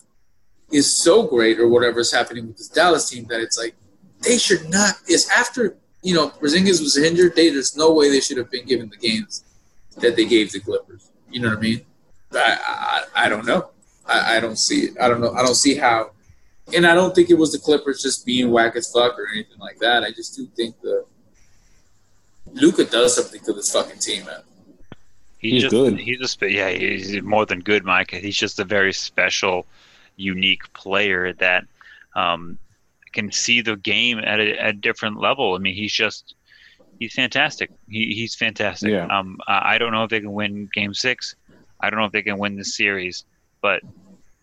is so great or whatever's happening with this Dallas team that it's like they should not. Is after you know Porzingis was injured, they, there's no way they should have been given the games that they gave the Clippers. You know what I mean? I I, I don't know. I, I don't see it. I don't know. I don't see how. And I don't think it was the Clippers just being whack as fuck or anything like that. I just do think the Luka does something to this fucking team, man. He's, He's just, good. He's a yeah, he's more than good, Mike. He's just a very special, unique player that um, can see the game at a, at a different level. I mean, he's just he's fantastic. He, he's fantastic. Yeah. Um, I don't know if they can win Game Six. I don't know if they can win this series, but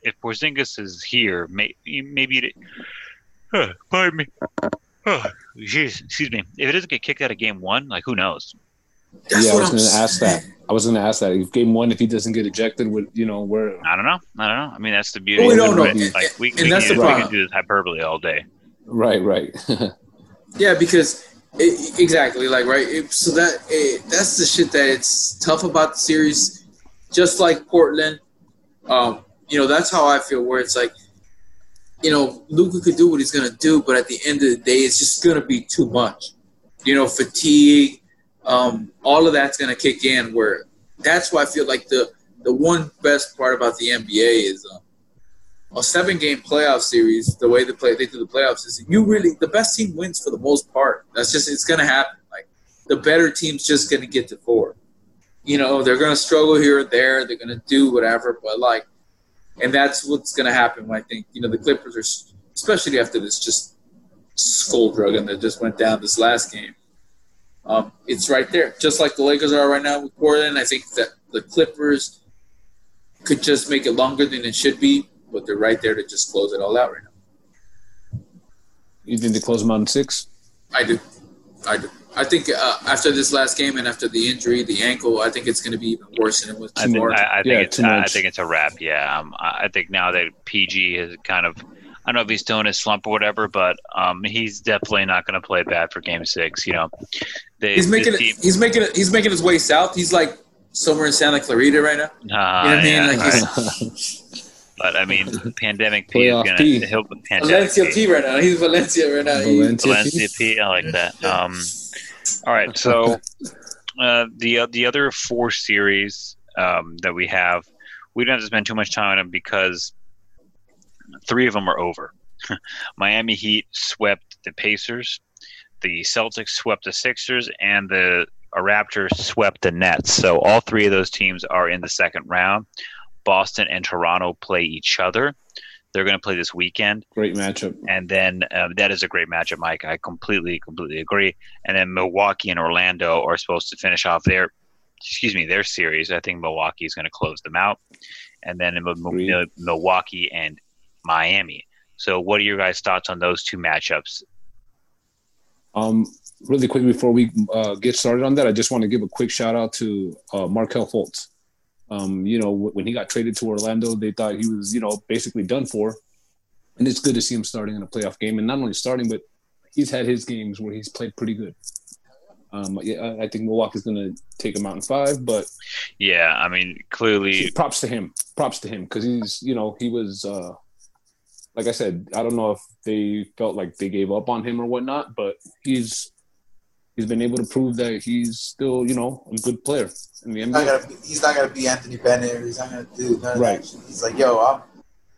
if Porzingis is here, may, maybe it. Huh, pardon me. Oh, jeez, excuse me. If it doesn't get kicked out of Game One, like who knows? That's yeah, I was going to ask that. I was going to ask that. If game one, if he doesn't get ejected, with you know where I don't know. I don't know. I mean, that's the beauty. we don't it, know. right? And- Like we, and we, that's can, the we can problem. do this hyperbole all day. right, right. Yeah, because it, exactly like right. It, so that it, that's the shit that it's tough about the series. Just like Portland, um, you know, that's how I feel. Where it's like, you know, Luka could do what he's gonna do, but at the end of the day, it's just gonna be too much. You know, fatigue, um, all of that's gonna kick in. Where that's why I feel like the the one best part about the NBA is. Um, a seven game playoff series, the way they play they do the playoffs is you really the best team wins for the most part. That's just it's gonna happen. Like the better team's just gonna get to four. you know, they're going to struggle here or there. They're going to do whatever, but like, and that's what's going to happen. I think you know the Clippers are, especially after this just skull drug and that just went down this last game. Um, it's right there, just like the Lakers are right now with Portland. I think that the Clippers could just make it longer than it should be, but they're right there to just close it all out right now. You think they close them out in six? I do. I do. I think uh, after this last game and after the injury, the ankle, I think it's going to be even worse than it was I think, before. I, I think Yeah, it's too I think it's a wrap. Yeah, um, I I think now that PG has kind of, I don't know if he's still in his slump or whatever, but um, he's definitely not going to play bad for Game Six. You know, they, he's making it. team- He's making it. He's making his way south. He's like somewhere in Santa Clarita right now. Uh, You know what I mean? yeah, Like right. he's but I mean, pandemic P is Playoff gonna P. he'll pandemic Valencia P. T right now. He's Valencia right now. He- Valencia. Valencia P. I like that. Um, all right, so uh, the the other four series um, that we have, we don't have to spend too much time on them because three of them are over. Miami Heat swept the Pacers, the Celtics swept the Sixers, and the Raptors swept the Nets. So all three of those teams are in the second round. Boston and Toronto play each other. They're going to play this weekend Great matchup. and then um, that is a great matchup, Mike. I completely, completely agree. And then Milwaukee and Orlando are supposed to finish off their, excuse me, their series. I think Milwaukee is going to close them out, and then Agreed. Milwaukee and Miami. So, what are your guys' thoughts on those two matchups? Um, really quick before we uh, get started on that, I just want to give a quick shout out to uh, Markelle Fultz. Um, you know, wh- when he got traded to Orlando, they thought he was, you know, basically done for. And it's good to see him starting in a playoff game, and not only starting, but he's had his games where he's played pretty good. Um, yeah, I- I think Milwaukee's going to take him out in five, but Yeah, I mean, clearly, props to him. Props to him because he's, you know, he was, uh, like I said, I don't know if they felt like they gave up on him or whatnot, but he's he's been able to prove that he's still, you know, a good player in the He's not gonna be, he's not gonna be Anthony Bennett. Or he's not gonna do none of Right. He's like, yo, I'm,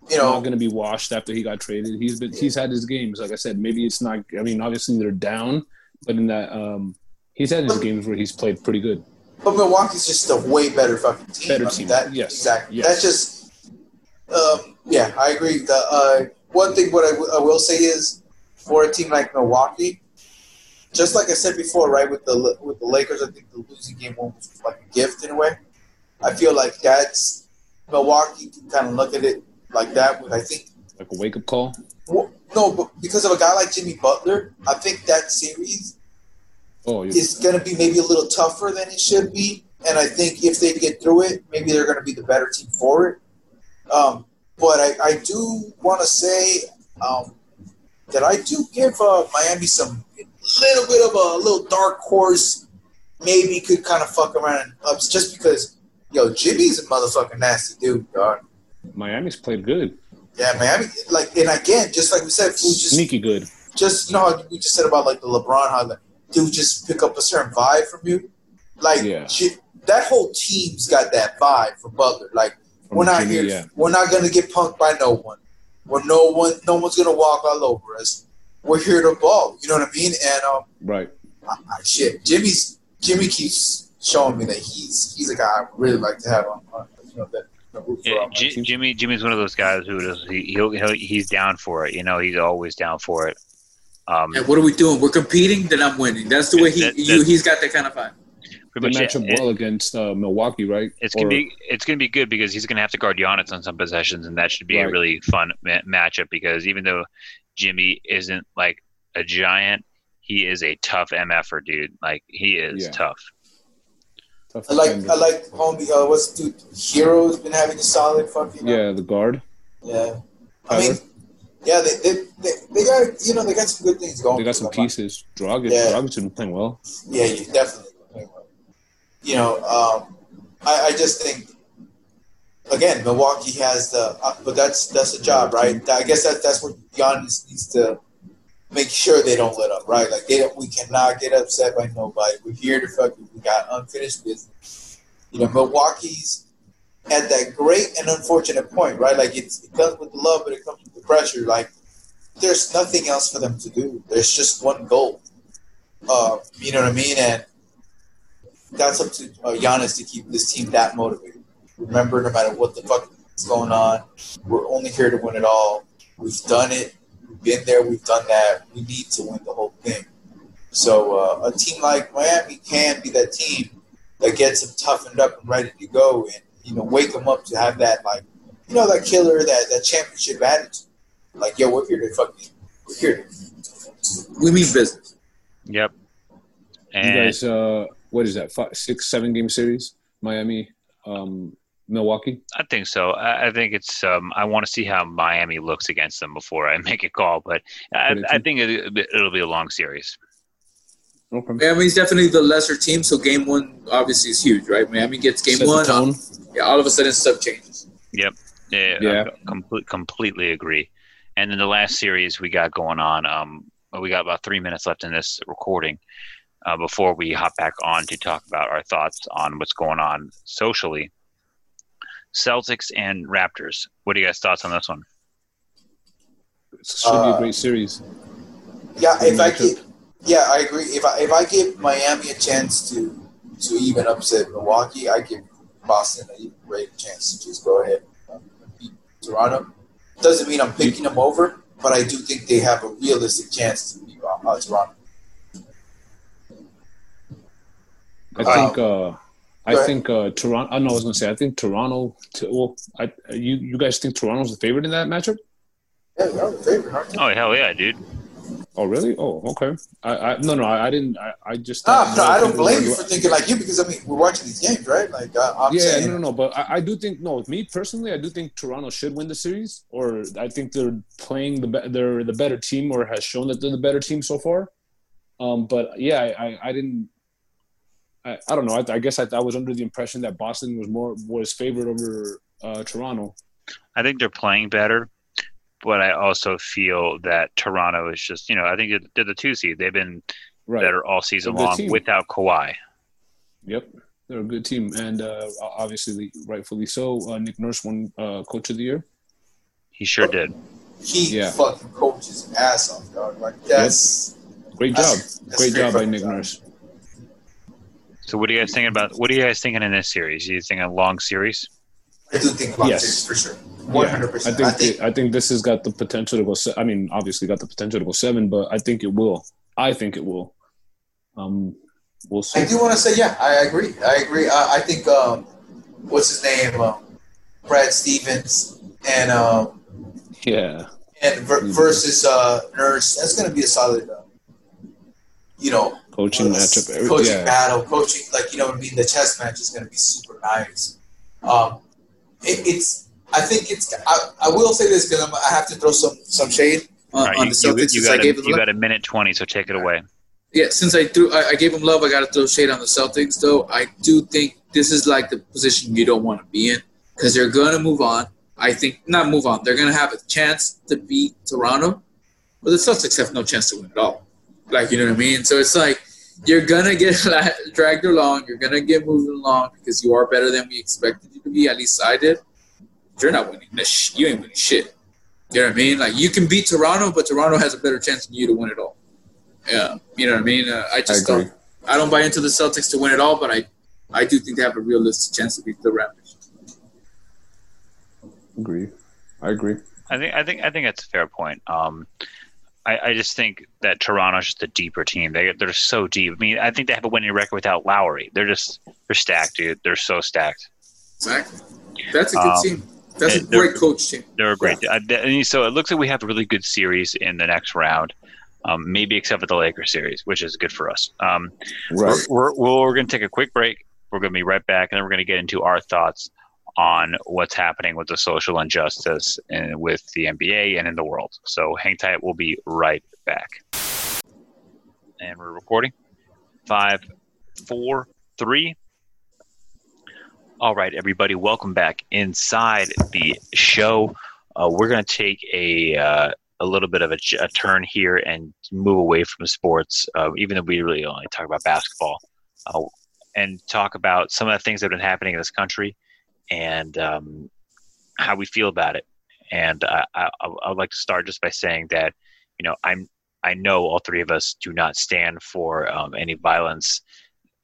you know, not going to be washed after he got traded. He's been he's had his games. Like I said, maybe it's not. I mean, obviously they're down, but in that, um, he's had his games where he's played pretty good. But Milwaukee's just a way better fucking team. Better I mean, team. That, Yes. Exactly. Yes. That's just, um, yeah, I agree. The uh, one thing what I, w- I will say is, for a team like Milwaukee, just like I said before, right with the with the Lakers, I think the losing game one was like a gift in a way. I feel like that's Milwaukee can kind of look at it like that. With I think Like a wake up call. well, no, but because of a guy like Jimmy Butler, I think that series Oh, yeah. is going to be maybe a little tougher than it should be. And I think if they get through it, maybe they're going to be the better team for it. Um, but I, I do want to say um, that I do give uh, Miami some little bit of a little dark horse. Maybe could kind of fuck around and ups just because, yo, Jimmy's a motherfucking nasty dude, dog. Miami's played good, Yeah, Miami, like, and again, just like we said, food just sneaky good. just you know how we just said about like the LeBron, how the dude just pick up a certain vibe from you. Like Yeah. that whole team's got that vibe for Butler. Like we're not Jimmy, here, yeah. we're not gonna get punked by no one. We're no one, no one's gonna walk all over us. We're here to ball. You know what I mean? And um, Right. I, I, shit, Jimmy's Jimmy keeps showing me that he's he's a guy I really like to have on. on you know, that, that root for Yeah, on my J- team. Jimmy Jimmy's one of those guys who does, he, he'll, he'll he's down for it. You know, he's always down for it. Um, And what are we doing? We're competing, then I'm winning. That's the way he That- that- you, he's got that kind of vibe. Pretty They much match up it- well against uh, Milwaukee, right? It's gonna Or- be it's gonna be good because he's gonna have to guard Giannis on some possessions, and that should be a really fun ma- matchup. Because even though Jimmy isn't like a giant, he is a tough mf'er, dude. Like he is Yeah. tough. tough I like. I like homie. Uh, what's the dude? Herro's been having a solid fucking. uh, Yeah, the guard. Yeah. I mean, yeah, they, they, they, they got, you know, they got some good things going. They got some pieces. Dragic, Yeah. Dragic's been playing well. Yeah, you definitely. You know, um, I, I just think, again, Milwaukee has the, uh, but that's that's the job, right? I guess that that's what Giannis needs to make sure they don't let up, right? Like they we cannot get upset by nobody. We're here to fucking. We got unfinished business. You know, Milwaukee's at that great and unfortunate point, right? Like it's, it comes with the love, but it comes with the pressure. Like there's nothing else for them to do. There's just one goal. Uh, you know what I mean? And that's up to uh, Giannis to keep this team that motivated. Remember, no matter what the fuck is going on, we're only here to win it all. We've done it. We've been there. We've done that. We need to win the whole thing. So uh, a team like Miami can be that team that gets them toughened up and ready to go, and you know, wake them up to have that like, you know, that killer, that that championship attitude. Like, yo, we're here to fucking, we're here. To, we mean business. Yep. You guys, uh, what is that? Five, six, seven game series, Miami, um, Milwaukee. I think so. I, I think it's. Um, I want to see how Miami looks against them before I make a call, but I, I think it, it'll be a long series. Okay. Miami's definitely the lesser team, so game one obviously is huge, right? Miami gets game Set the one. tone. Yeah, all of a sudden stuff changes. Yep. Yeah. Yeah. Complete, completely agree. And then the last series we got going on. Um, we got about three minutes left in this recording uh, before we hop back on to talk about our thoughts on what's going on socially. Celtics and Raptors. What are you guys' thoughts on this one? It should be a Uh, great series. Yeah, if I give, yeah, I agree. If I if I give Miami a chance to to even upset Milwaukee, I give Boston a great chance to just go ahead and beat Toronto. Doesn't mean I'm picking them over, but I do think they have a realistic chance to beat uh, Toronto. I Wow. think. Uh, I ahead. think uh, Toronto. I know I was gonna say. I think Toronto. T- well, I, you you guys think Toronto's the favorite in that matchup? Yeah, they're the favorite, aren't they? Oh hell yeah, dude! Oh really? Oh okay. I, I no no I, I didn't. I, I just. No, no, I don't blame you for thinking like you because I mean we're watching these games, right? Like uh, yeah, saying, no, no, no. But I, I do think no. Me personally, I do think Toronto should win the series, or I think they're playing the be- they're the better team, or has shown that they're the better team so far. Um, but yeah, I, I, I didn't. I, I don't know. I, I guess I, I was under the impression that Boston was more was favored over uh, Toronto. I think they're playing better, but I also feel that Toronto is just you know I think they're- they're the two seed. They've been Right. better all season They're a good long team. without Kawhi. Yep. They're a good team, and uh, obviously, rightfully so. Uh, Nick Nurse won uh, Coach of the Year. He sure did. he Yeah. fucking coaches his ass off, dog. Like that's Great job. That's- that's Great great job by Nick job. Nurse. So what are you guys thinking about? What are you guys thinking in this series? You think a long series? I do think about Yes. this for sure, one hundred I percent. think I think I think this has got the potential to go. Se- I mean, obviously, got the potential to go seven, but I think it will. I think it will. Um, we'll see. I do want to say, yeah, I agree. I agree. I, I think, um, what's his name, um, Brad Stevens, and um, Yeah, and ver- versus uh, Nurse. That's going to be a solid, uh, you know, coaching matchup. every- coaching yeah, battle, coaching like you know what I mean. The chess match is going to be super nice. Um, it, it's. I think it's. I, I will say this because I have to throw some some shade on, All right, on the you- Celtics you since got I a, gave you got a minute twenty, so take it away. Yeah, since I threw, I, I gave him love. I got to throw shade on the Celtics, though. I do think this is like the position you don't want to be in because they're going to move on. I think not move on. They're going to have a chance to beat Toronto, but the Celtics have no chance to win at all. Like you know what I mean? So it's like you're gonna get dragged along. You're gonna get moving along because you are better than we expected you to be. At least I did. You're not winning this. sh- You ain't winning shit. You know what I mean? Like you can beat Toronto, but Toronto has a better chance than you to win it all. Yeah, you know what I mean. Uh, I I just agree. don't. I don't buy into the Celtics to win it all, but I, I do think they have a realistic chance to beat the Raptors. agree. I agree. I think I think I think that's a fair point. Um, I, I just think that Toronto's just a deeper team. They they're so deep. I mean, I think they have a winning record without Lowry. They're just they're stacked, dude. They're so stacked. Exactly. That's a good Um, team. That's a great coach team. They're a great. I, and so it looks like we have a really good series in the next round. Um, maybe except for the Lakers series, which is good for us. Um, Right. We're, we're, we're going to take a quick break. We're going to be right back, and then we're going to get into our thoughts on what's happening with the social injustice and with the NBA and in the world. So hang tight. We'll be right back. And we're recording. Five, four, three. All right, everybody, welcome back inside the show. Uh, we're going to take a uh, a little bit of a, a turn here and move away from sports, uh, even though we really only talk about basketball, uh, and talk about some of the things that have been happening in this country and um, how we feel about it. And I, I, I would like to start just by saying that, you know, I'm I know all three of us do not stand for um, any violence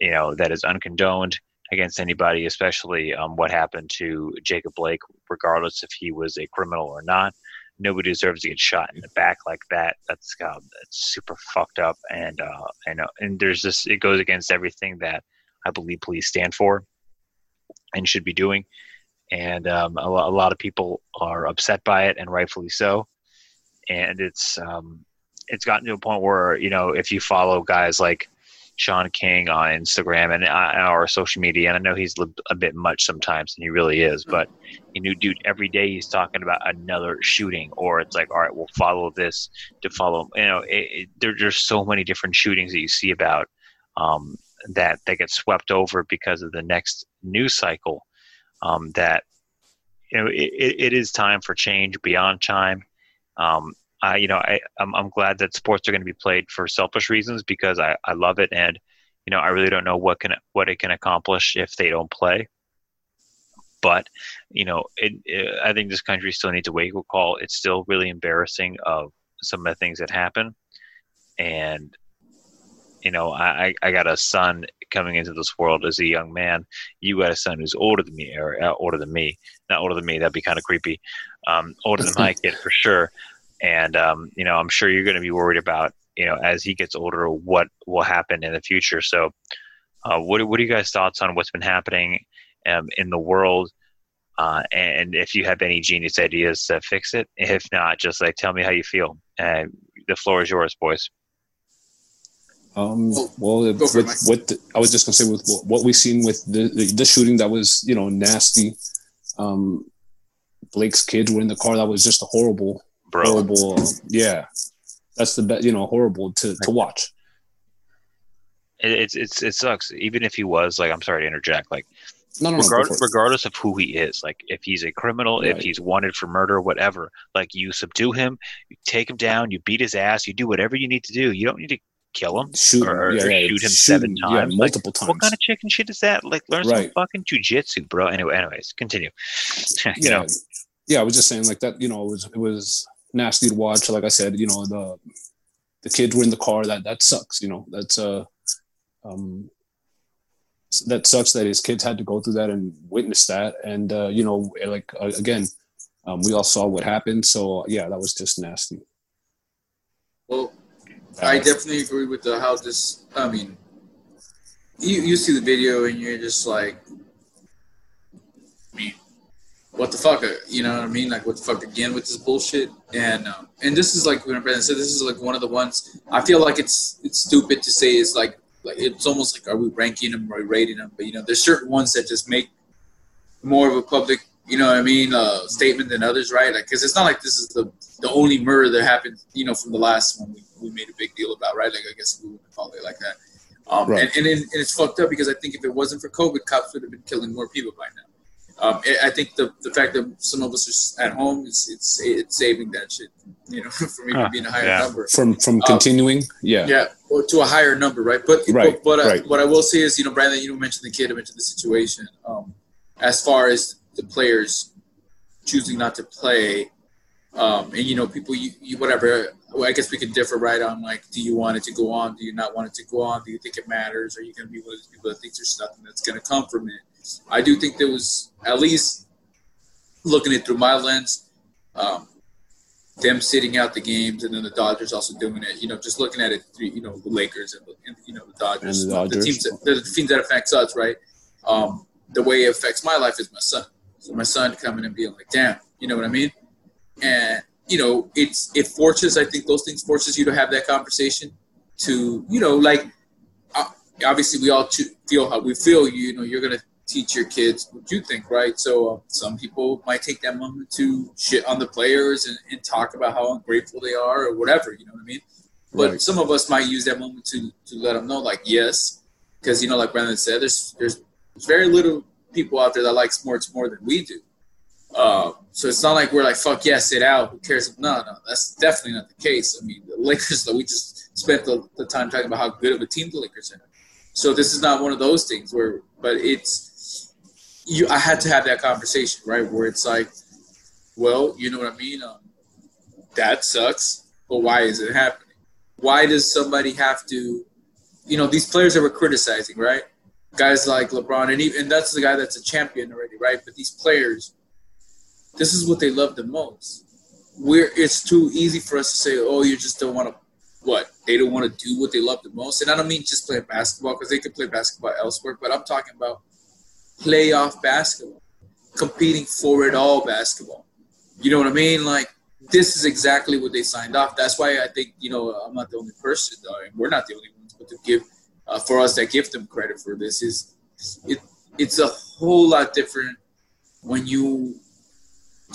you know that is uncondoned against anybody, especially um, what happened to Jacob Blake, regardless if he was a criminal or not. Nobody deserves to get shot in the back like that. That's uh, that's super fucked up, and uh, and uh, and there's this. It goes against everything that I believe police stand for and should be doing. And um, a, a, lot of people are upset by it, and rightfully so. And it's um, it's gotten to a point where you know if you follow guys like Shaun King on Instagram and our social media, and I know he's a bit much sometimes, and he really is. Mm-hmm. But you know, dude, every day he's talking about another shooting, or it's like, all right, we'll follow this to follow. You know, it, it, there, there's so many different shootings that you see about um, that that get swept over because of the next news cycle. Um, that you know, it, it is time for change beyond time. Um, I, you know, I, I'm, I'm glad that sports are going to be played for selfish reasons because I, I love it. And, you know, I really don't know what can, what it can accomplish if they don't play. But, you know, it, it, I think this country still needs a wake up call. It's still really embarrassing of some of the things that happen. And, you know, I, I got a son coming into this world as a young man. You got a son who's older than me, or uh, older than me, not older than me. That'd be kind of creepy. Um, older than my kid for sure and um, you know i'm sure you're going to be worried about you know as he gets older what will happen in the future so uh, what, what are you guys thoughts on what's been happening um, in the world uh, and if you have any genius ideas to fix it if not just like tell me how you feel uh, the floor is yours boys um, well, with, with the, I was just gonna say with what we've seen with the, the, the shooting that was you know nasty. Um, Blake's kids were in the car. That was just a horrible bro. Horrible. Yeah, that's the best. You know, horrible to to watch. It, it's it's it sucks. Even if he was like, I'm sorry to interject. Like, no, no, regardless, no, regardless of who he is, like if he's a criminal, right. if he's wanted for murder, whatever, like you subdue him, you take him down, you beat his ass, you do whatever you need to do. You don't need to kill him, shoot or, him, yeah, or yeah, shoot him shoot seven him, times, yeah, multiple like, times. What kind of chicken shit is that? Like, learn right. some fucking jujitsu, bro. Anyway, anyways, continue. you yeah. know, yeah, I was just saying like that. You know, it was it was nasty to watch. Like I said, you know, the the kids were in the car. That that sucks. You know, that's uh, um, that sucks that his kids had to go through that and witness that. And uh, you know, like uh, again, um, we all saw what happened. So yeah, that was just nasty. Well, I definitely agree with the how this. I mean, you you see the video and you're just like, I mean, what the fuck, you know what I mean? Like, what the fuck again with this bullshit? And um, and this is like when Brandon said, this is like one of the ones I feel like it's it's stupid to say it's like like it's almost like are we ranking them or rating them? But you know, there's certain ones that just make more of a public, you know what I mean, uh, statement than others, right? Like, because it's not like this is the the only murder that happened, you know, from the last one we, we made a big deal about, right? Like, I guess we wouldn't call it like that. Um, right. and, and, it, and it's fucked up because I think if it wasn't for COVID, cops would have been killing more people by now. Um, I think the, the fact that some of us are at home is it's it's saving that shit, you know, from even being a higher yeah. number. From from um, continuing, yeah, yeah, or to a higher number, right? But right, but, but right. I, what I will say is, you know, Brandon, you mentioned the kid, I mentioned the situation. Um, as far as the players choosing not to play, um, and you know, people, you, you whatever. Well, I guess we can differ, right? On like, do you want it to go on? Do you not want it to go on? Do you think it matters? Are you going to be one of those people that thinks there's nothing that's going to come from it? I do think there was at least looking it through my lens, um, them sitting out the games, and then the Dodgers also doing it. You know, just looking at it through you know the Lakers and, and you know the Dodgers, the, Dodgers. the teams, that, the teams that affects us, right? Um, the way it affects my life is my son. So my son coming and being like, "Damn," you know what I mean? And you know, it's it forces. I think those things forces you to have that conversation. To you know, like uh, obviously we all feel how we feel. You know, you're gonna teach your kids what you think, right? So uh, some people might take that moment to shit on the players and, and, talk about how ungrateful they are or whatever, you know what I mean? But right. some of us might use that moment to to let them know, like, yes, because you know, like Brandon said, there's there's very little people out there that like sports more than we do. Uh, so it's not like we're like, fuck yeah, sit out. Who cares? No, no, that's definitely not the case. I mean, the Lakers, though, we just spent the, the time talking about how good of a team the Lakers are. So this is not one of those things where, but it's you I had to have that conversation, right? Where it's like, well, you know what I mean? Um, that sucks, but why is it happening? Why does somebody have to you know, these players that we're criticizing, right? Guys like LeBron, and even and that's the guy that's a champion already, right? But these players, this is what they love the most. We're it's too easy for us to say, oh, you just don't want to what they don't want to do what they love the most. And I don't mean just play basketball because they can play basketball elsewhere, but I'm talking about playoff basketball, competing for it all basketball. You know what I mean? Like this is exactly what they signed off. That's why I think you know I'm not the only person, though, and we're not the only ones, but to give uh, for us that give them credit for this is it. It's a whole lot different when you,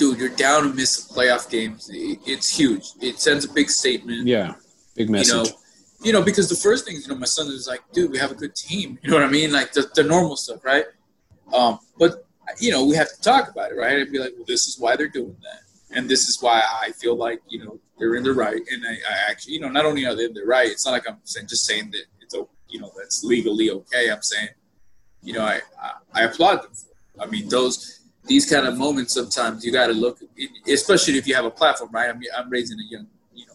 dude, you're down to miss the playoff games. It's huge. It sends a big statement. Yeah, big message. You know, you know, because the first thing, is, you know, my son is like, dude, we have a good team. You know what I mean? Like the, the normal stuff, right? Um, but you know, we have to talk about it, right? And be like, well, this is why they're doing that and this is why I feel like you know they're in the right, and I, I actually you know not only are they in the right, it's not like I'm saying just saying that it's you know that's legally okay. I'm saying you know I I, I applaud them. I mean those these kind of moments sometimes you got to look, especially if you have a platform, right? I'm I'm raising a young you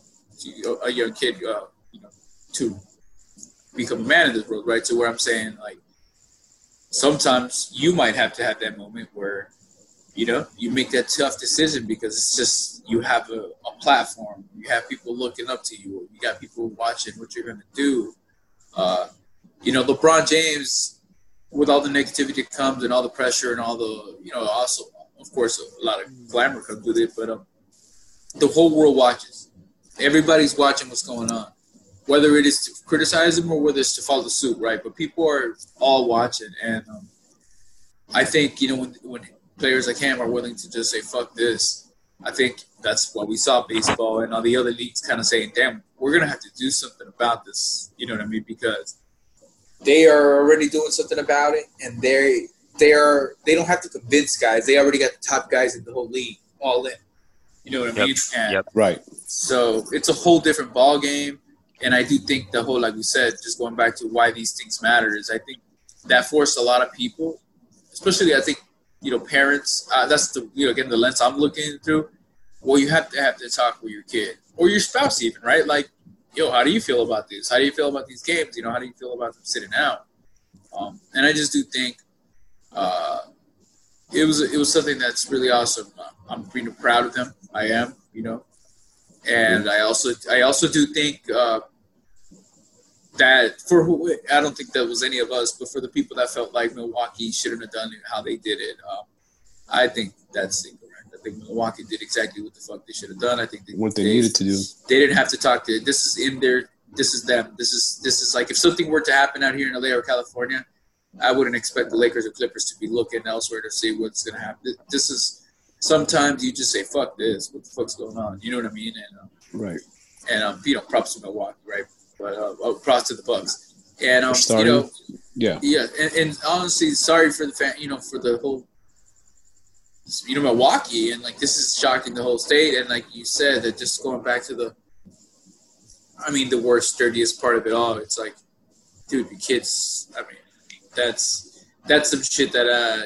know a young kid uh, you know to become a man in this world, right? So where I'm saying like sometimes you might have to have that moment where you know, you make that tough decision because it's just you have a, a platform, you have people looking up to you, you got people watching what you're to do. Uh, you know, LeBron James, with all the negativity that comes and all the pressure and all the, you know, also, of course, a lot of glamour comes with it, but um, the whole world watches. Everybody's watching what's going on, whether it is to criticize them or whether it's to follow suit, right? But people are all watching, and um, I think you know when when players like him are willing to just say fuck this. I think that's what we saw baseball and all the other leagues kind of saying, "Damn, we're gonna have to do something about this." You know what I mean? Because they are already doing something about it, and they they are they don't have to convince guys. They already got the top guys in the whole league all in. You know what I Yep. mean? And Yep. Right. so it's a whole different ball game. And I do think the whole, like we said, just going back to why these things matter is I think that forced a lot of people, especially I think you know parents. Uh, that's the you know again the lens I'm looking through. Well, you have to have to talk with your kid or your spouse even, right? Like, yo, how do you feel about this? How do you feel about these games? You know, how do you feel about them sitting out? Um, and I just do think uh, it was it was something that's really awesome. Uh, I'm pretty proud of them. I am, you know, and I also I also do think uh, that for who I don't think that was any of us, but for the people that felt like Milwaukee shouldn't have done it how they did it, um, I think that's think Milwaukee did exactly what the fuck they should have done. I think they, What they needed to do. They didn't have to talk to. This is in their. This is them. This is this is like if something were to happen out here in LA or California, I wouldn't expect the Lakers or Clippers to be looking elsewhere to see what's going to happen. This is sometimes you just say fuck this. What the fuck's going on? You know what I mean? And um, Right. and um, you know, props to Milwaukee, right? But uh, oh, props to the Bucks. And um, you know, Yeah. yeah, and, and honestly, sorry for the fan, you know, for the whole, you know, Milwaukee, and like this is shocking the whole state. And like you said, that just going back to the, I mean, the worst, dirtiest part of it all. It's like, dude, the kids. I mean, that's that's some shit that uh,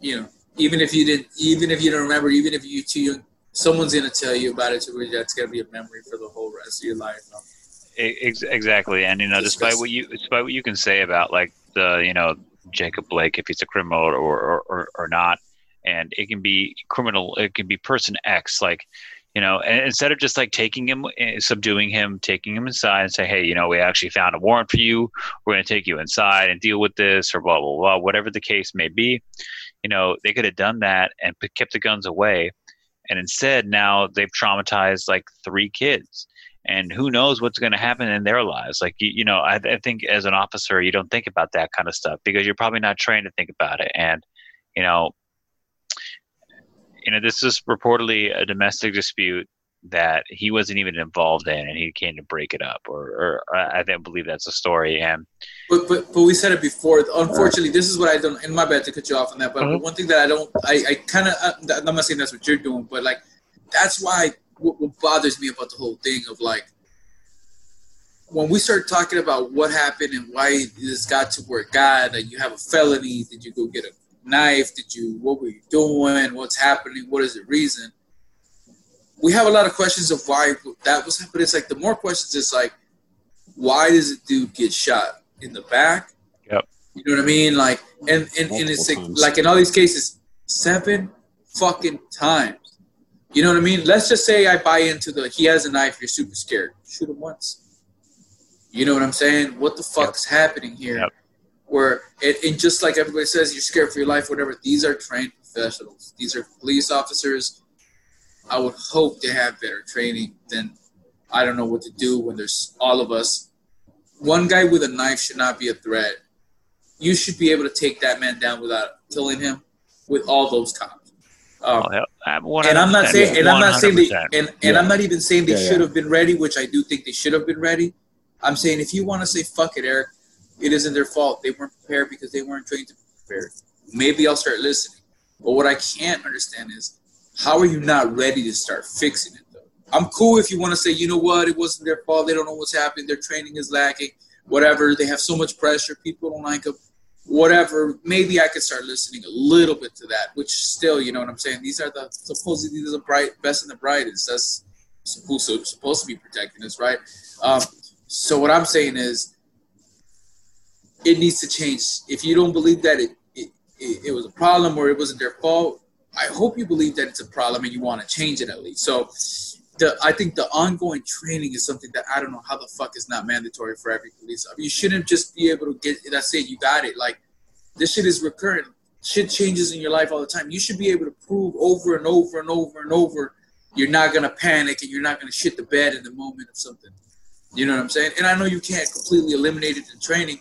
you know, even if you didn't, even if you don't remember, even if you're too young, someone's gonna tell you about it to where that's gonna be a memory for the whole rest of your life. Exactly, and you know, despite what you despite what you can say about like the you know Jacob Blake if he's a criminal or or, or, or not, and it can be criminal, it can be person X, like you know, instead of just like taking him, eh, subduing him, taking him inside and say, hey, you know, we actually found a warrant for you, we're going to take you inside and deal with this, or blah blah blah, whatever the case may be, you know, they could have done that and kept the guns away, and instead now they've traumatized like three kids. And who knows what's going to happen in their lives. Like you, you know I, I think as an officer you don't think about that kind of stuff because you're probably not trained to think about it. And you know you know this is reportedly a domestic dispute that he wasn't even involved in and he came to break it up or, or i don't believe that's a story and But, but but we said it before. Unfortunately, this is what I don't. And my bad to cut you off on that. But Mhm. one thing that I don't, I, I kind of, I'm not saying that's what you're doing, but like, that's why what, what bothers me about the whole thing of like, when we start talking about what happened and why this got to where got, that you have a felony, did you go get a knife? Did you, what were you doing? What's happening? What is the reason? We have a lot of questions of why that was, but it's like the more questions, it's like, why does a dude get shot in the back. Yep. You know what I mean? Like, and and, and it's like, like in all these cases, seven fucking times. You know what I mean? Let's just say I buy into the he has a knife, you're super scared. Shoot him once. You know what I'm saying? What the fuck's happening here? Yep. Where it, and just like everybody says, you're scared for your life, whatever. These are trained professionals. These are police officers. I would hope they have better training than I don't know what to do when there's all of us. One guy with a knife should not be a threat. You should be able to take that man down without killing him with all those cops. Um, Oh, and I'm not saying, and I'm not saying, they, and, and Yeah. I'm not even saying they Yeah, should yeah. have been ready, which I do think they should have been ready. I'm saying if you want to say fuck it, Eric, it isn't their fault. They weren't prepared because they weren't trained to be prepared. Maybe I'll start listening. But what I can't understand is how are you not ready to start fixing it though? I'm cool if you want to say, you know what, it wasn't their fault. They don't know what's happening. Their training is lacking. Whatever. They have so much pressure. People don't like them. Whatever. Maybe I could start listening a little bit to that. Which still, you know what I'm saying. These are the supposedly the bright best and the brightest. That's supposed to supposed to be protecting us, right? Um, so what I'm saying is, it needs to change. If you don't believe that it, it, it, it was a problem or it wasn't their fault, I hope you believe that it's a problem and you want to change it at least. So, the I think the ongoing training is something that I don't know how the fuck is not mandatory for every police. I mean, you shouldn't just be able to get that's it. You got it. Like this shit is recurrent. Shit changes in your life all the time. You should be able to prove over and over and over and over you're not gonna panic and you're not gonna shit the bed in the moment of something. You know what I'm saying? And I know you can't completely eliminate it in training,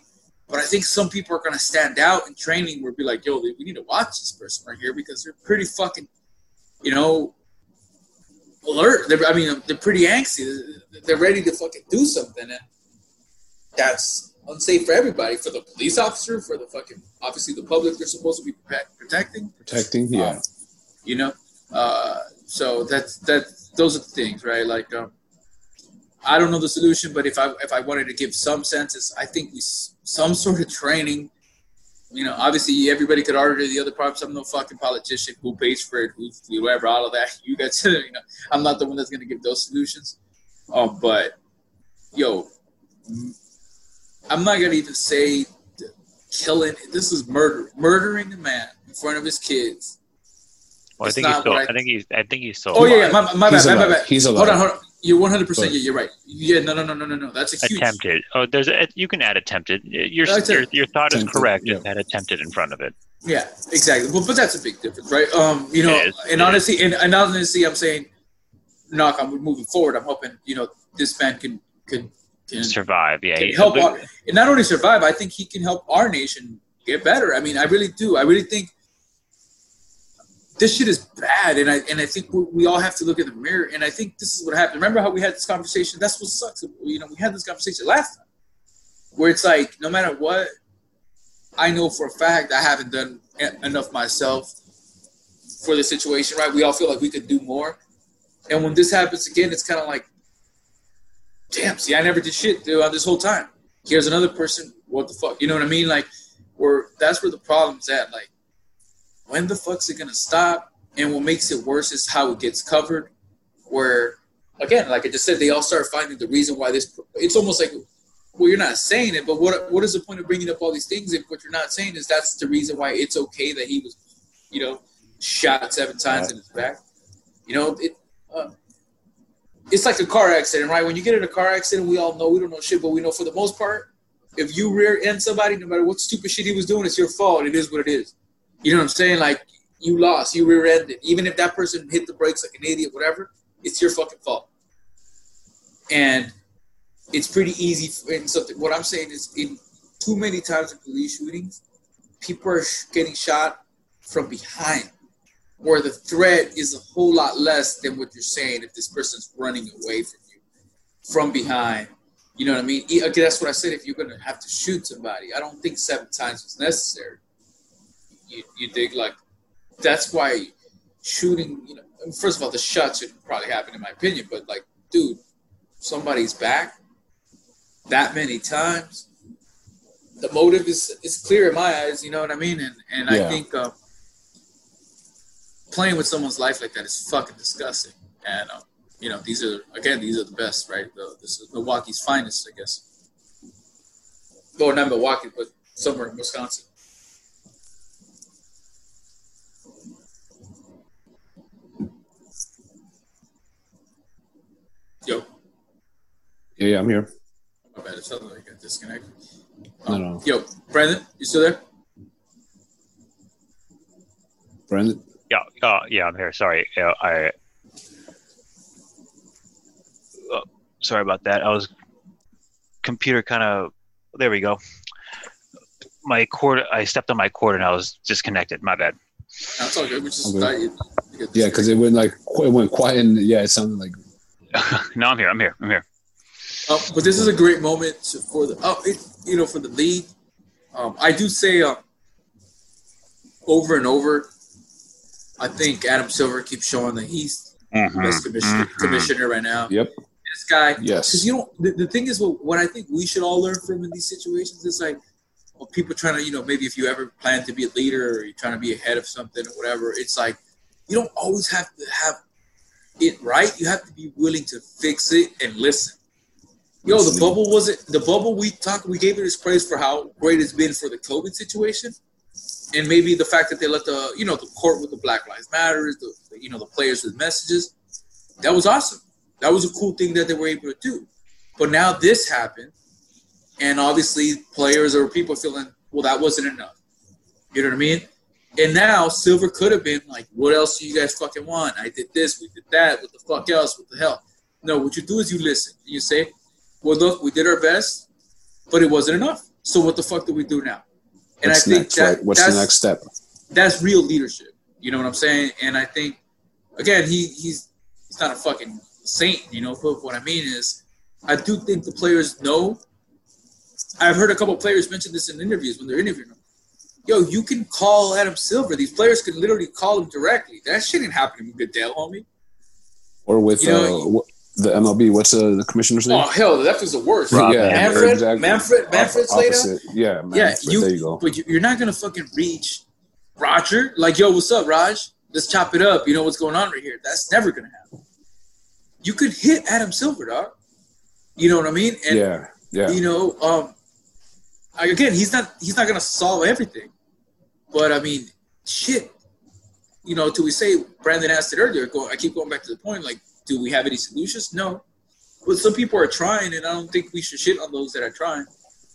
but I think some people are going to stand out in training where be like, yo, we need to watch this person right here because they're pretty fucking, you know, alert. They're, I mean, they're pretty angsty. They're ready to fucking do something. And that's unsafe for everybody, for the police officer, for the fucking, obviously the public they're supposed to be protecting Protecting, yeah. um, you know uh, so that's that's those are the things right like um, i don't know the solution but if i if i wanted to give some senses i think we some sort of training you know obviously everybody could argue the other problems i'm no fucking politician who pays for it who whoever all of that you guys you know i'm not the one that's going to give those solutions um, but yo i'm not going to even say killing this is murder murdering a man in front of his kids Well, I think he's still. I- I think he's. I think he's still. Oh yeah, yeah, my, my bad, He's my bad, alive. my bad. He's alive. Hold on, hold on. You're 100. percent Yeah, you're right. Yeah, no, no, no, no, no, no. That's a huge. attempted. Oh, there's a, you can add attempted. Your That's your, your thought is correct. yeah. Attempted in front of it. Yeah, exactly. But but that's a big difference, right? Um, you know, and honestly, and, and honestly, I'm saying, knock on wood, moving forward. I'm hoping you know this man can can can, Survive. Yeah. can he's help a- our, and not only survive. I think he can help our nation get better. I mean, I really do. I really think this shit is bad, and I and I think we, we all have to look in the mirror. And I think this is what happened. Remember how we had this conversation? That's what sucks. You know, we had this conversation last time, where it's like no matter what, I know for a fact I haven't done enough myself for the situation. Right? We all feel like we could do more, and when this happens again, it's kind of like, damn. See, I never did shit throughout this whole time. Here's another person. What the fuck? You know what I mean? Like, where that's where the problem's at. Like when the fuck's it gonna stop? And what makes it worse is how it gets covered. Where, again, like I just said, they all start finding the reason why this. It's almost like, well, you're not saying it, but what what is the point of bringing up all these things if what you're not saying is that's the reason why it's okay that he was, you know, shot seven times in his back. You know, it. Uh, it's like a car accident, right? When you get in a car accident, we all know we don't know shit, but we know for the most part, if you rear end somebody, no matter what stupid shit he was doing, it's your fault. It is what it is. You know what I'm saying? Like you lost, you rear ended. Even if that person hit the brakes like an idiot, whatever, it's your fucking fault. And it's pretty easy. For, and so what I'm saying is, in too many times in police shootings, people are getting shot from behind, where the threat is a whole lot less than what you're saying if this person's running away from you from behind. You know what I mean? Okay, that's what I said. If you're gonna have to shoot somebody, I don't think seven times was necessary. You, you dig like that's why shooting. You know, first of all, the shot should probably happen in my opinion, but like, dude, somebody's back that many times. The motive is is clear in my eyes. You know what I mean? And and I think uh, playing with someone's life like that is fucking disgusting. And uh, you know, these are again, these are the best, right? The, this is Milwaukee's finest, I guess. well, not Milwaukee, but somewhere in Wisconsin. Yo. Yeah, yeah, I'm here. My bad. It sounded like I got disconnected. No, Um, no. Yo, Brandon, you still there? Brandon? Yeah, uh, yeah, I'm here. Sorry, uh, I. Oh, sorry about that. I was computer kind of. There we go. My cord. I stepped on my cord and I was disconnected. My bad. No, it's all good. We just Okay. thought you, you Yeah, because it went like it went quiet and yeah, it sounded like no, I'm here. I'm here. I'm here. Uh, but this is a great moment to, for the uh, it, you know for the league. Um, I do say um, over and over. I think Adam Silver keeps showing that he's the Mhm, best commissioner, mhm. commissioner right now. Yep. This guy, Yes. because you know the, the thing is what, what I think we should all learn from in these situations is like well, people trying to you know maybe if you ever plan to be a leader or you're trying to be ahead of something or whatever, it's like you don't always have to have it right. You have to be willing to fix it and listen. Yo, the bubble wasn't the bubble we talked. We gave it its praise for how great it's been for the COVID situation, and maybe the fact that they let the you know the court with the Black Lives Matters, the you know the players with messages. That was awesome. That was a cool thing that they were able to do. But now this happened, and obviously players or people feeling well that wasn't enough. You know what I mean? And now Silver could have been like, "What else do you guys fucking want? I did this, we did that. What the fuck else? What the hell?" No, what you do is you listen. You say, "Well, look, we did our best, but it wasn't enough. So what the fuck do we do now?" And what's I think next, that right? What's that's, the next step? that's real leadership. You know what I'm saying? And I think, again, he he's he's not a fucking saint. You know, but what I mean is, I do think the players know. I've heard a couple players mention this in interviews when they're interviewing him. Yo, you can call Adam Silver. These players can literally call him directly. That shit ain't happening with Goodell, homie. Or with You know, uh, the MLB? What's uh, the commissioner's name? Oh hell, that was the worst. Rob yeah, Manfred, exactly. Manfred, Manfred Op- Slater. opposite. Yeah, Yeah, you, there you go. But you, you're not gonna fucking reach Roger. Like, yo, what's up, Raj? Let's chop it up. You know what's going on right here. That's never gonna happen. You could hit Adam Silver, dog. You know what I mean? And yeah, yeah. you know, um, again, he's not he's not gonna solve everything, but I mean, shit. You know, till we say Brandon asked it earlier. Go, I keep going back to the point. Like, do we have any solutions? No, but some people are trying, and I don't think we should shit on those that are trying.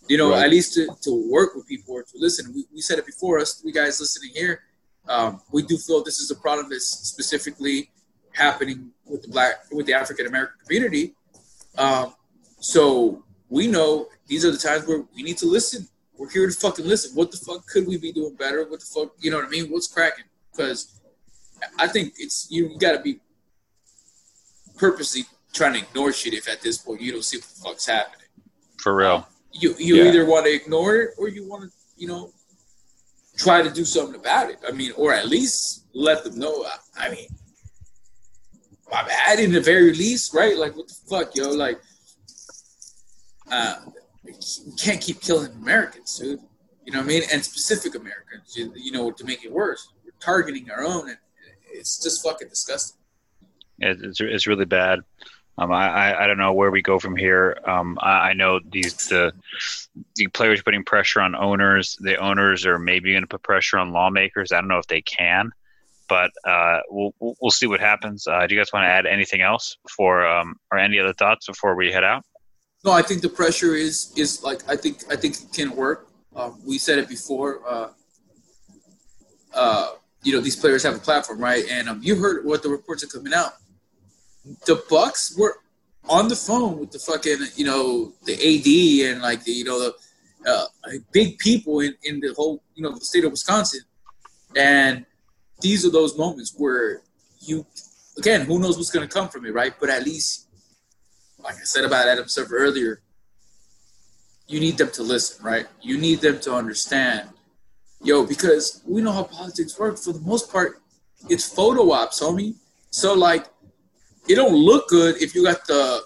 You know, Right. at least to, to work with people or to listen. We, we said it before. Us three guys listening here, um, we do feel this is a problem that's specifically happening with the black with the African American community. Um, so we know these are the times where we need to listen. We're here to fucking listen. What the fuck could we be doing better? What the fuck, you know what I mean? What's cracking? Because I think it's you, got to be purposely trying to ignore shit if at this point you don't see what the fuck's happening. For real. You you Yeah. either want to ignore it or you want to you know try to do something about it. I mean, or at least let them know. I, I mean, my bad in the very least, right? Like what the fuck, yo? Like, uh, we can't keep killing Americans, dude. You know what I mean? And specific Americans, you, you know, to make it worse, we're targeting our own, and it's just fucking disgusting. It, it's, it's really bad. Um, I, I, don't know where we go from here. Um, I, I know these the the players putting pressure on owners. The owners are maybe going to put pressure on lawmakers. I don't know if they can, but uh, we'll we'll we'll see what happens. Uh, do you guys want to add anything else before um, or any other thoughts before we head out? No, I think the pressure is is like I think I think it can work. Um, we said it before. Uh, uh, you know, these players have a platform, right? And um, you heard what the reports are coming out. The Bucks were on the phone with the fucking you know the AD and like the you know the uh, big people in in the whole you know the state of Wisconsin, and these are those moments where you again who knows what's going to come from it, right? But at least like I said about Adam Silver earlier, you need them to listen, right? You need them to understand, yo, because we know how politics work. For the most part, it's photo ops, homie. So like, it don't look good if you got the,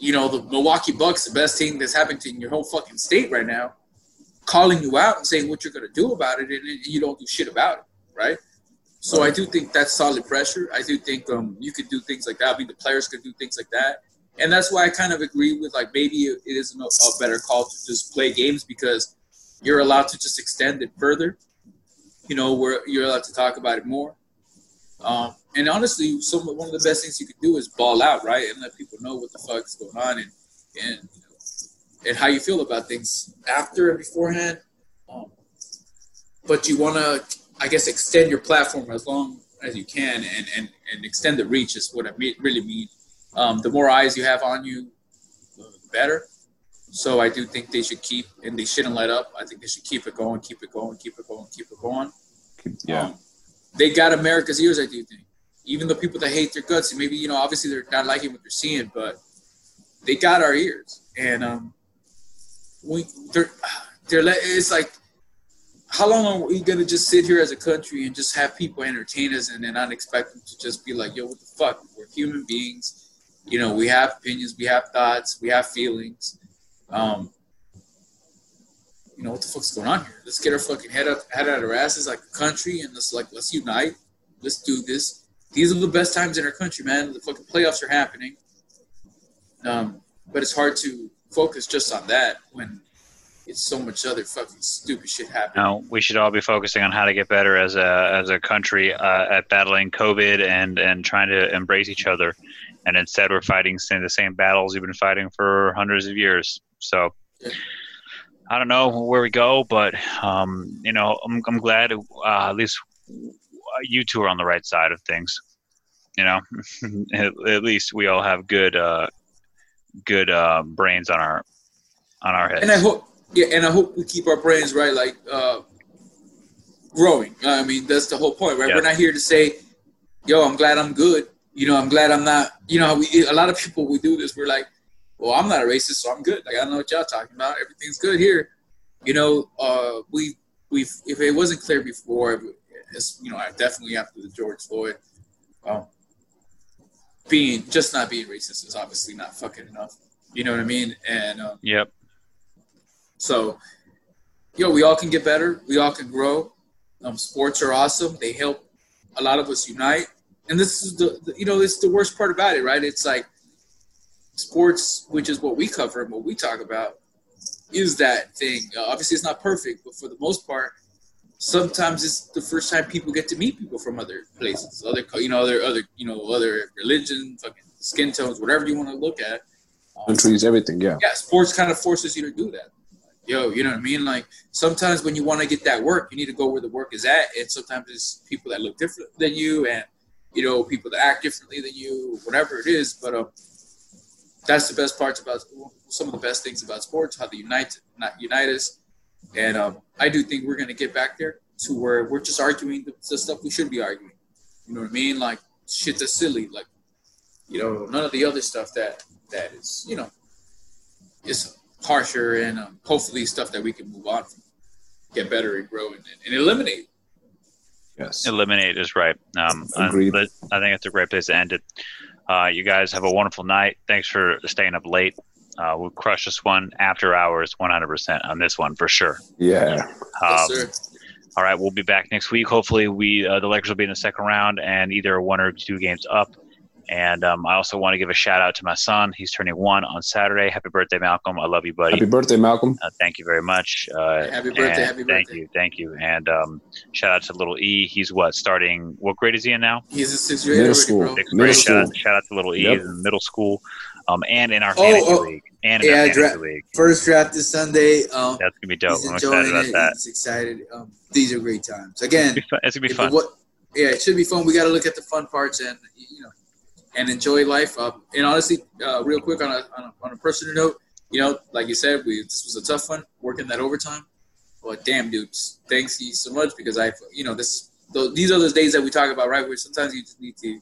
you know, the Milwaukee Bucks, the best team that's happened in your whole fucking state right now, calling you out and saying what you're gonna do about it, and you don't do shit about it, right? So I do think that's solid pressure. I do think um, you could do things like that. I mean, the players could do things like that. and that's why I kind of agree with like maybe it is a, a better call to just play games because you're allowed to just extend it further. You know, where you're allowed to talk about it more. Um, and honestly, some one of the best things you could do is ball out, right, and let people know what the fuck is going on and and and how you feel about things after and beforehand. Um, but you want to, I guess, extend your platform as long as you can and and and extend the reach is what I really mean. Um, the more eyes you have on you, the better. So I do think they should keep and they shouldn't let up. I think they should keep it going, keep it going, keep it going, keep it going. Yeah. Um, they got America's ears, I do think. Even the people that hate their guts, maybe you know, obviously they're not liking what they're seeing, but they got our ears, and um, we they're they're it's like, how long are we gonna just sit here as a country and just have people entertain us and then not expect them to just be like, yo, what the fuck? We're human beings, you know, we have opinions, we have thoughts, we have feelings. Um, you know what the fuck's going on here? Let's get our fucking head up, head out of our asses like a country, and let's like let's unite. Let's do this. These are the best times in our country, man. The fucking playoffs are happening. Um, but it's hard to focus just on that when it's so much other fucking stupid shit happening. No, we should all be focusing on how to get better as a as a country uh, at battling COVID and and trying to embrace each other. And instead, we're fighting the same battles we've been fighting for hundreds of years. So. Yeah. I don't know where we go, but um, you know, I'm, I'm glad uh, at least you two are on the right side of things. You know, at, at, least we all have good, uh, good uh, brains on our on our heads. And I hope, yeah, and I hope we keep our brains right, like uh, growing. I mean, that's the whole point, right? Yeah. We're not here to say, "Yo, I'm glad I'm good." You know, I'm glad I'm not. You know, we a lot of people we do this. We're like, well, I'm not a racist, so I'm good. Like I don't know what y'all talking about. Everything's good here. You know, uh, we we if it wasn't clear before, it's, you know, I definitely after the George Floyd, um, being just not being racist is obviously not fucking enough. You know what I mean? And um, yep. So, yo, we all can get better. We all can grow. Um, sports are awesome. They help a lot of us unite. And this is the, the you know, it's the worst part about it, right? It's like sports, which is what we cover and what we talk about, is that thing. Uh, obviously, it's not perfect, but for the most part, sometimes it's the first time people get to meet people from other places, other you know, other other you know, other religions, fucking skin tones, whatever you want to look at. Um, Countries, everything, yeah. Yeah, sports kind of forces you to do that. Yo, you know what I mean? Like sometimes when you want to get that work, you need to go where the work is at, and sometimes it's people that look different than you, and you know, people that act differently than you, whatever it is. But um, that's the best parts about some of the best things about sports, how they unite not unite us. And um, I do think we're gonna get back there to where we're just arguing the, the, stuff we should be arguing. You know what I mean? Like shit that's silly, like you know, none of the other stuff that that is you know is harsher and um, hopefully stuff that we can move on from, get better and grow and, and eliminate. Yes, eliminate is right. Um, Agreed. I, I think it's a great place to end it. Uh, you guys have a wonderful night. Thanks for staying up late. Uh, we'll crush this one after hours, 100% on this one for sure. Yeah. Um, yes, all right, we'll be back next week. Hopefully, we uh, the Lakers will be in the second round and either one or two games up. And um, I also want to give a shout out to my son. He's turning one on Saturday. Happy birthday, Malcolm! I love you, buddy. Happy birthday, Malcolm! Uh, thank you very much. Uh, happy birthday! Happy birthday. thank you, thank you. And um, shout out to little E. He's what starting? What grade is he in now? He's a sixth grade. Middle school. Sixth grade. Shout out, shout out to little E. Yep. in middle school, um, and in our oh, fantasy oh, league. And in yeah, our fantasy dra- league. First draft this Sunday. Um, That's gonna be dope. I'm excited about it. that. He's excited. Um, these are great times. Again, it's gonna be fun. It's gonna be fun. What, yeah, it should be fun. We got to look at the fun parts and you know and enjoy life. Uh, and honestly, uh, real quick on a, on a, on a personal note, you know, like you said, we this was a tough one working that overtime. But damn, dudes, thanks you so much because I, you know, this these are those days that we talk about, right? Where sometimes you just need to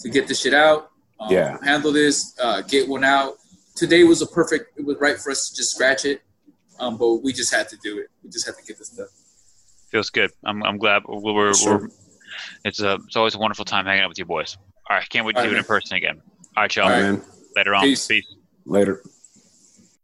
to get the shit out, um, yeah, handle this, uh, get one out. Today was a perfect. It was right for us to just scratch it, um, but we just had to do it. We just had to get this done. Feels good. I'm I'm glad we're, sure. we're it's a it's always a wonderful time hanging out with you boys. All right, can't wait to All do right, it in person again. All right, y'all. All right, Later on. Peace. Peace. Later.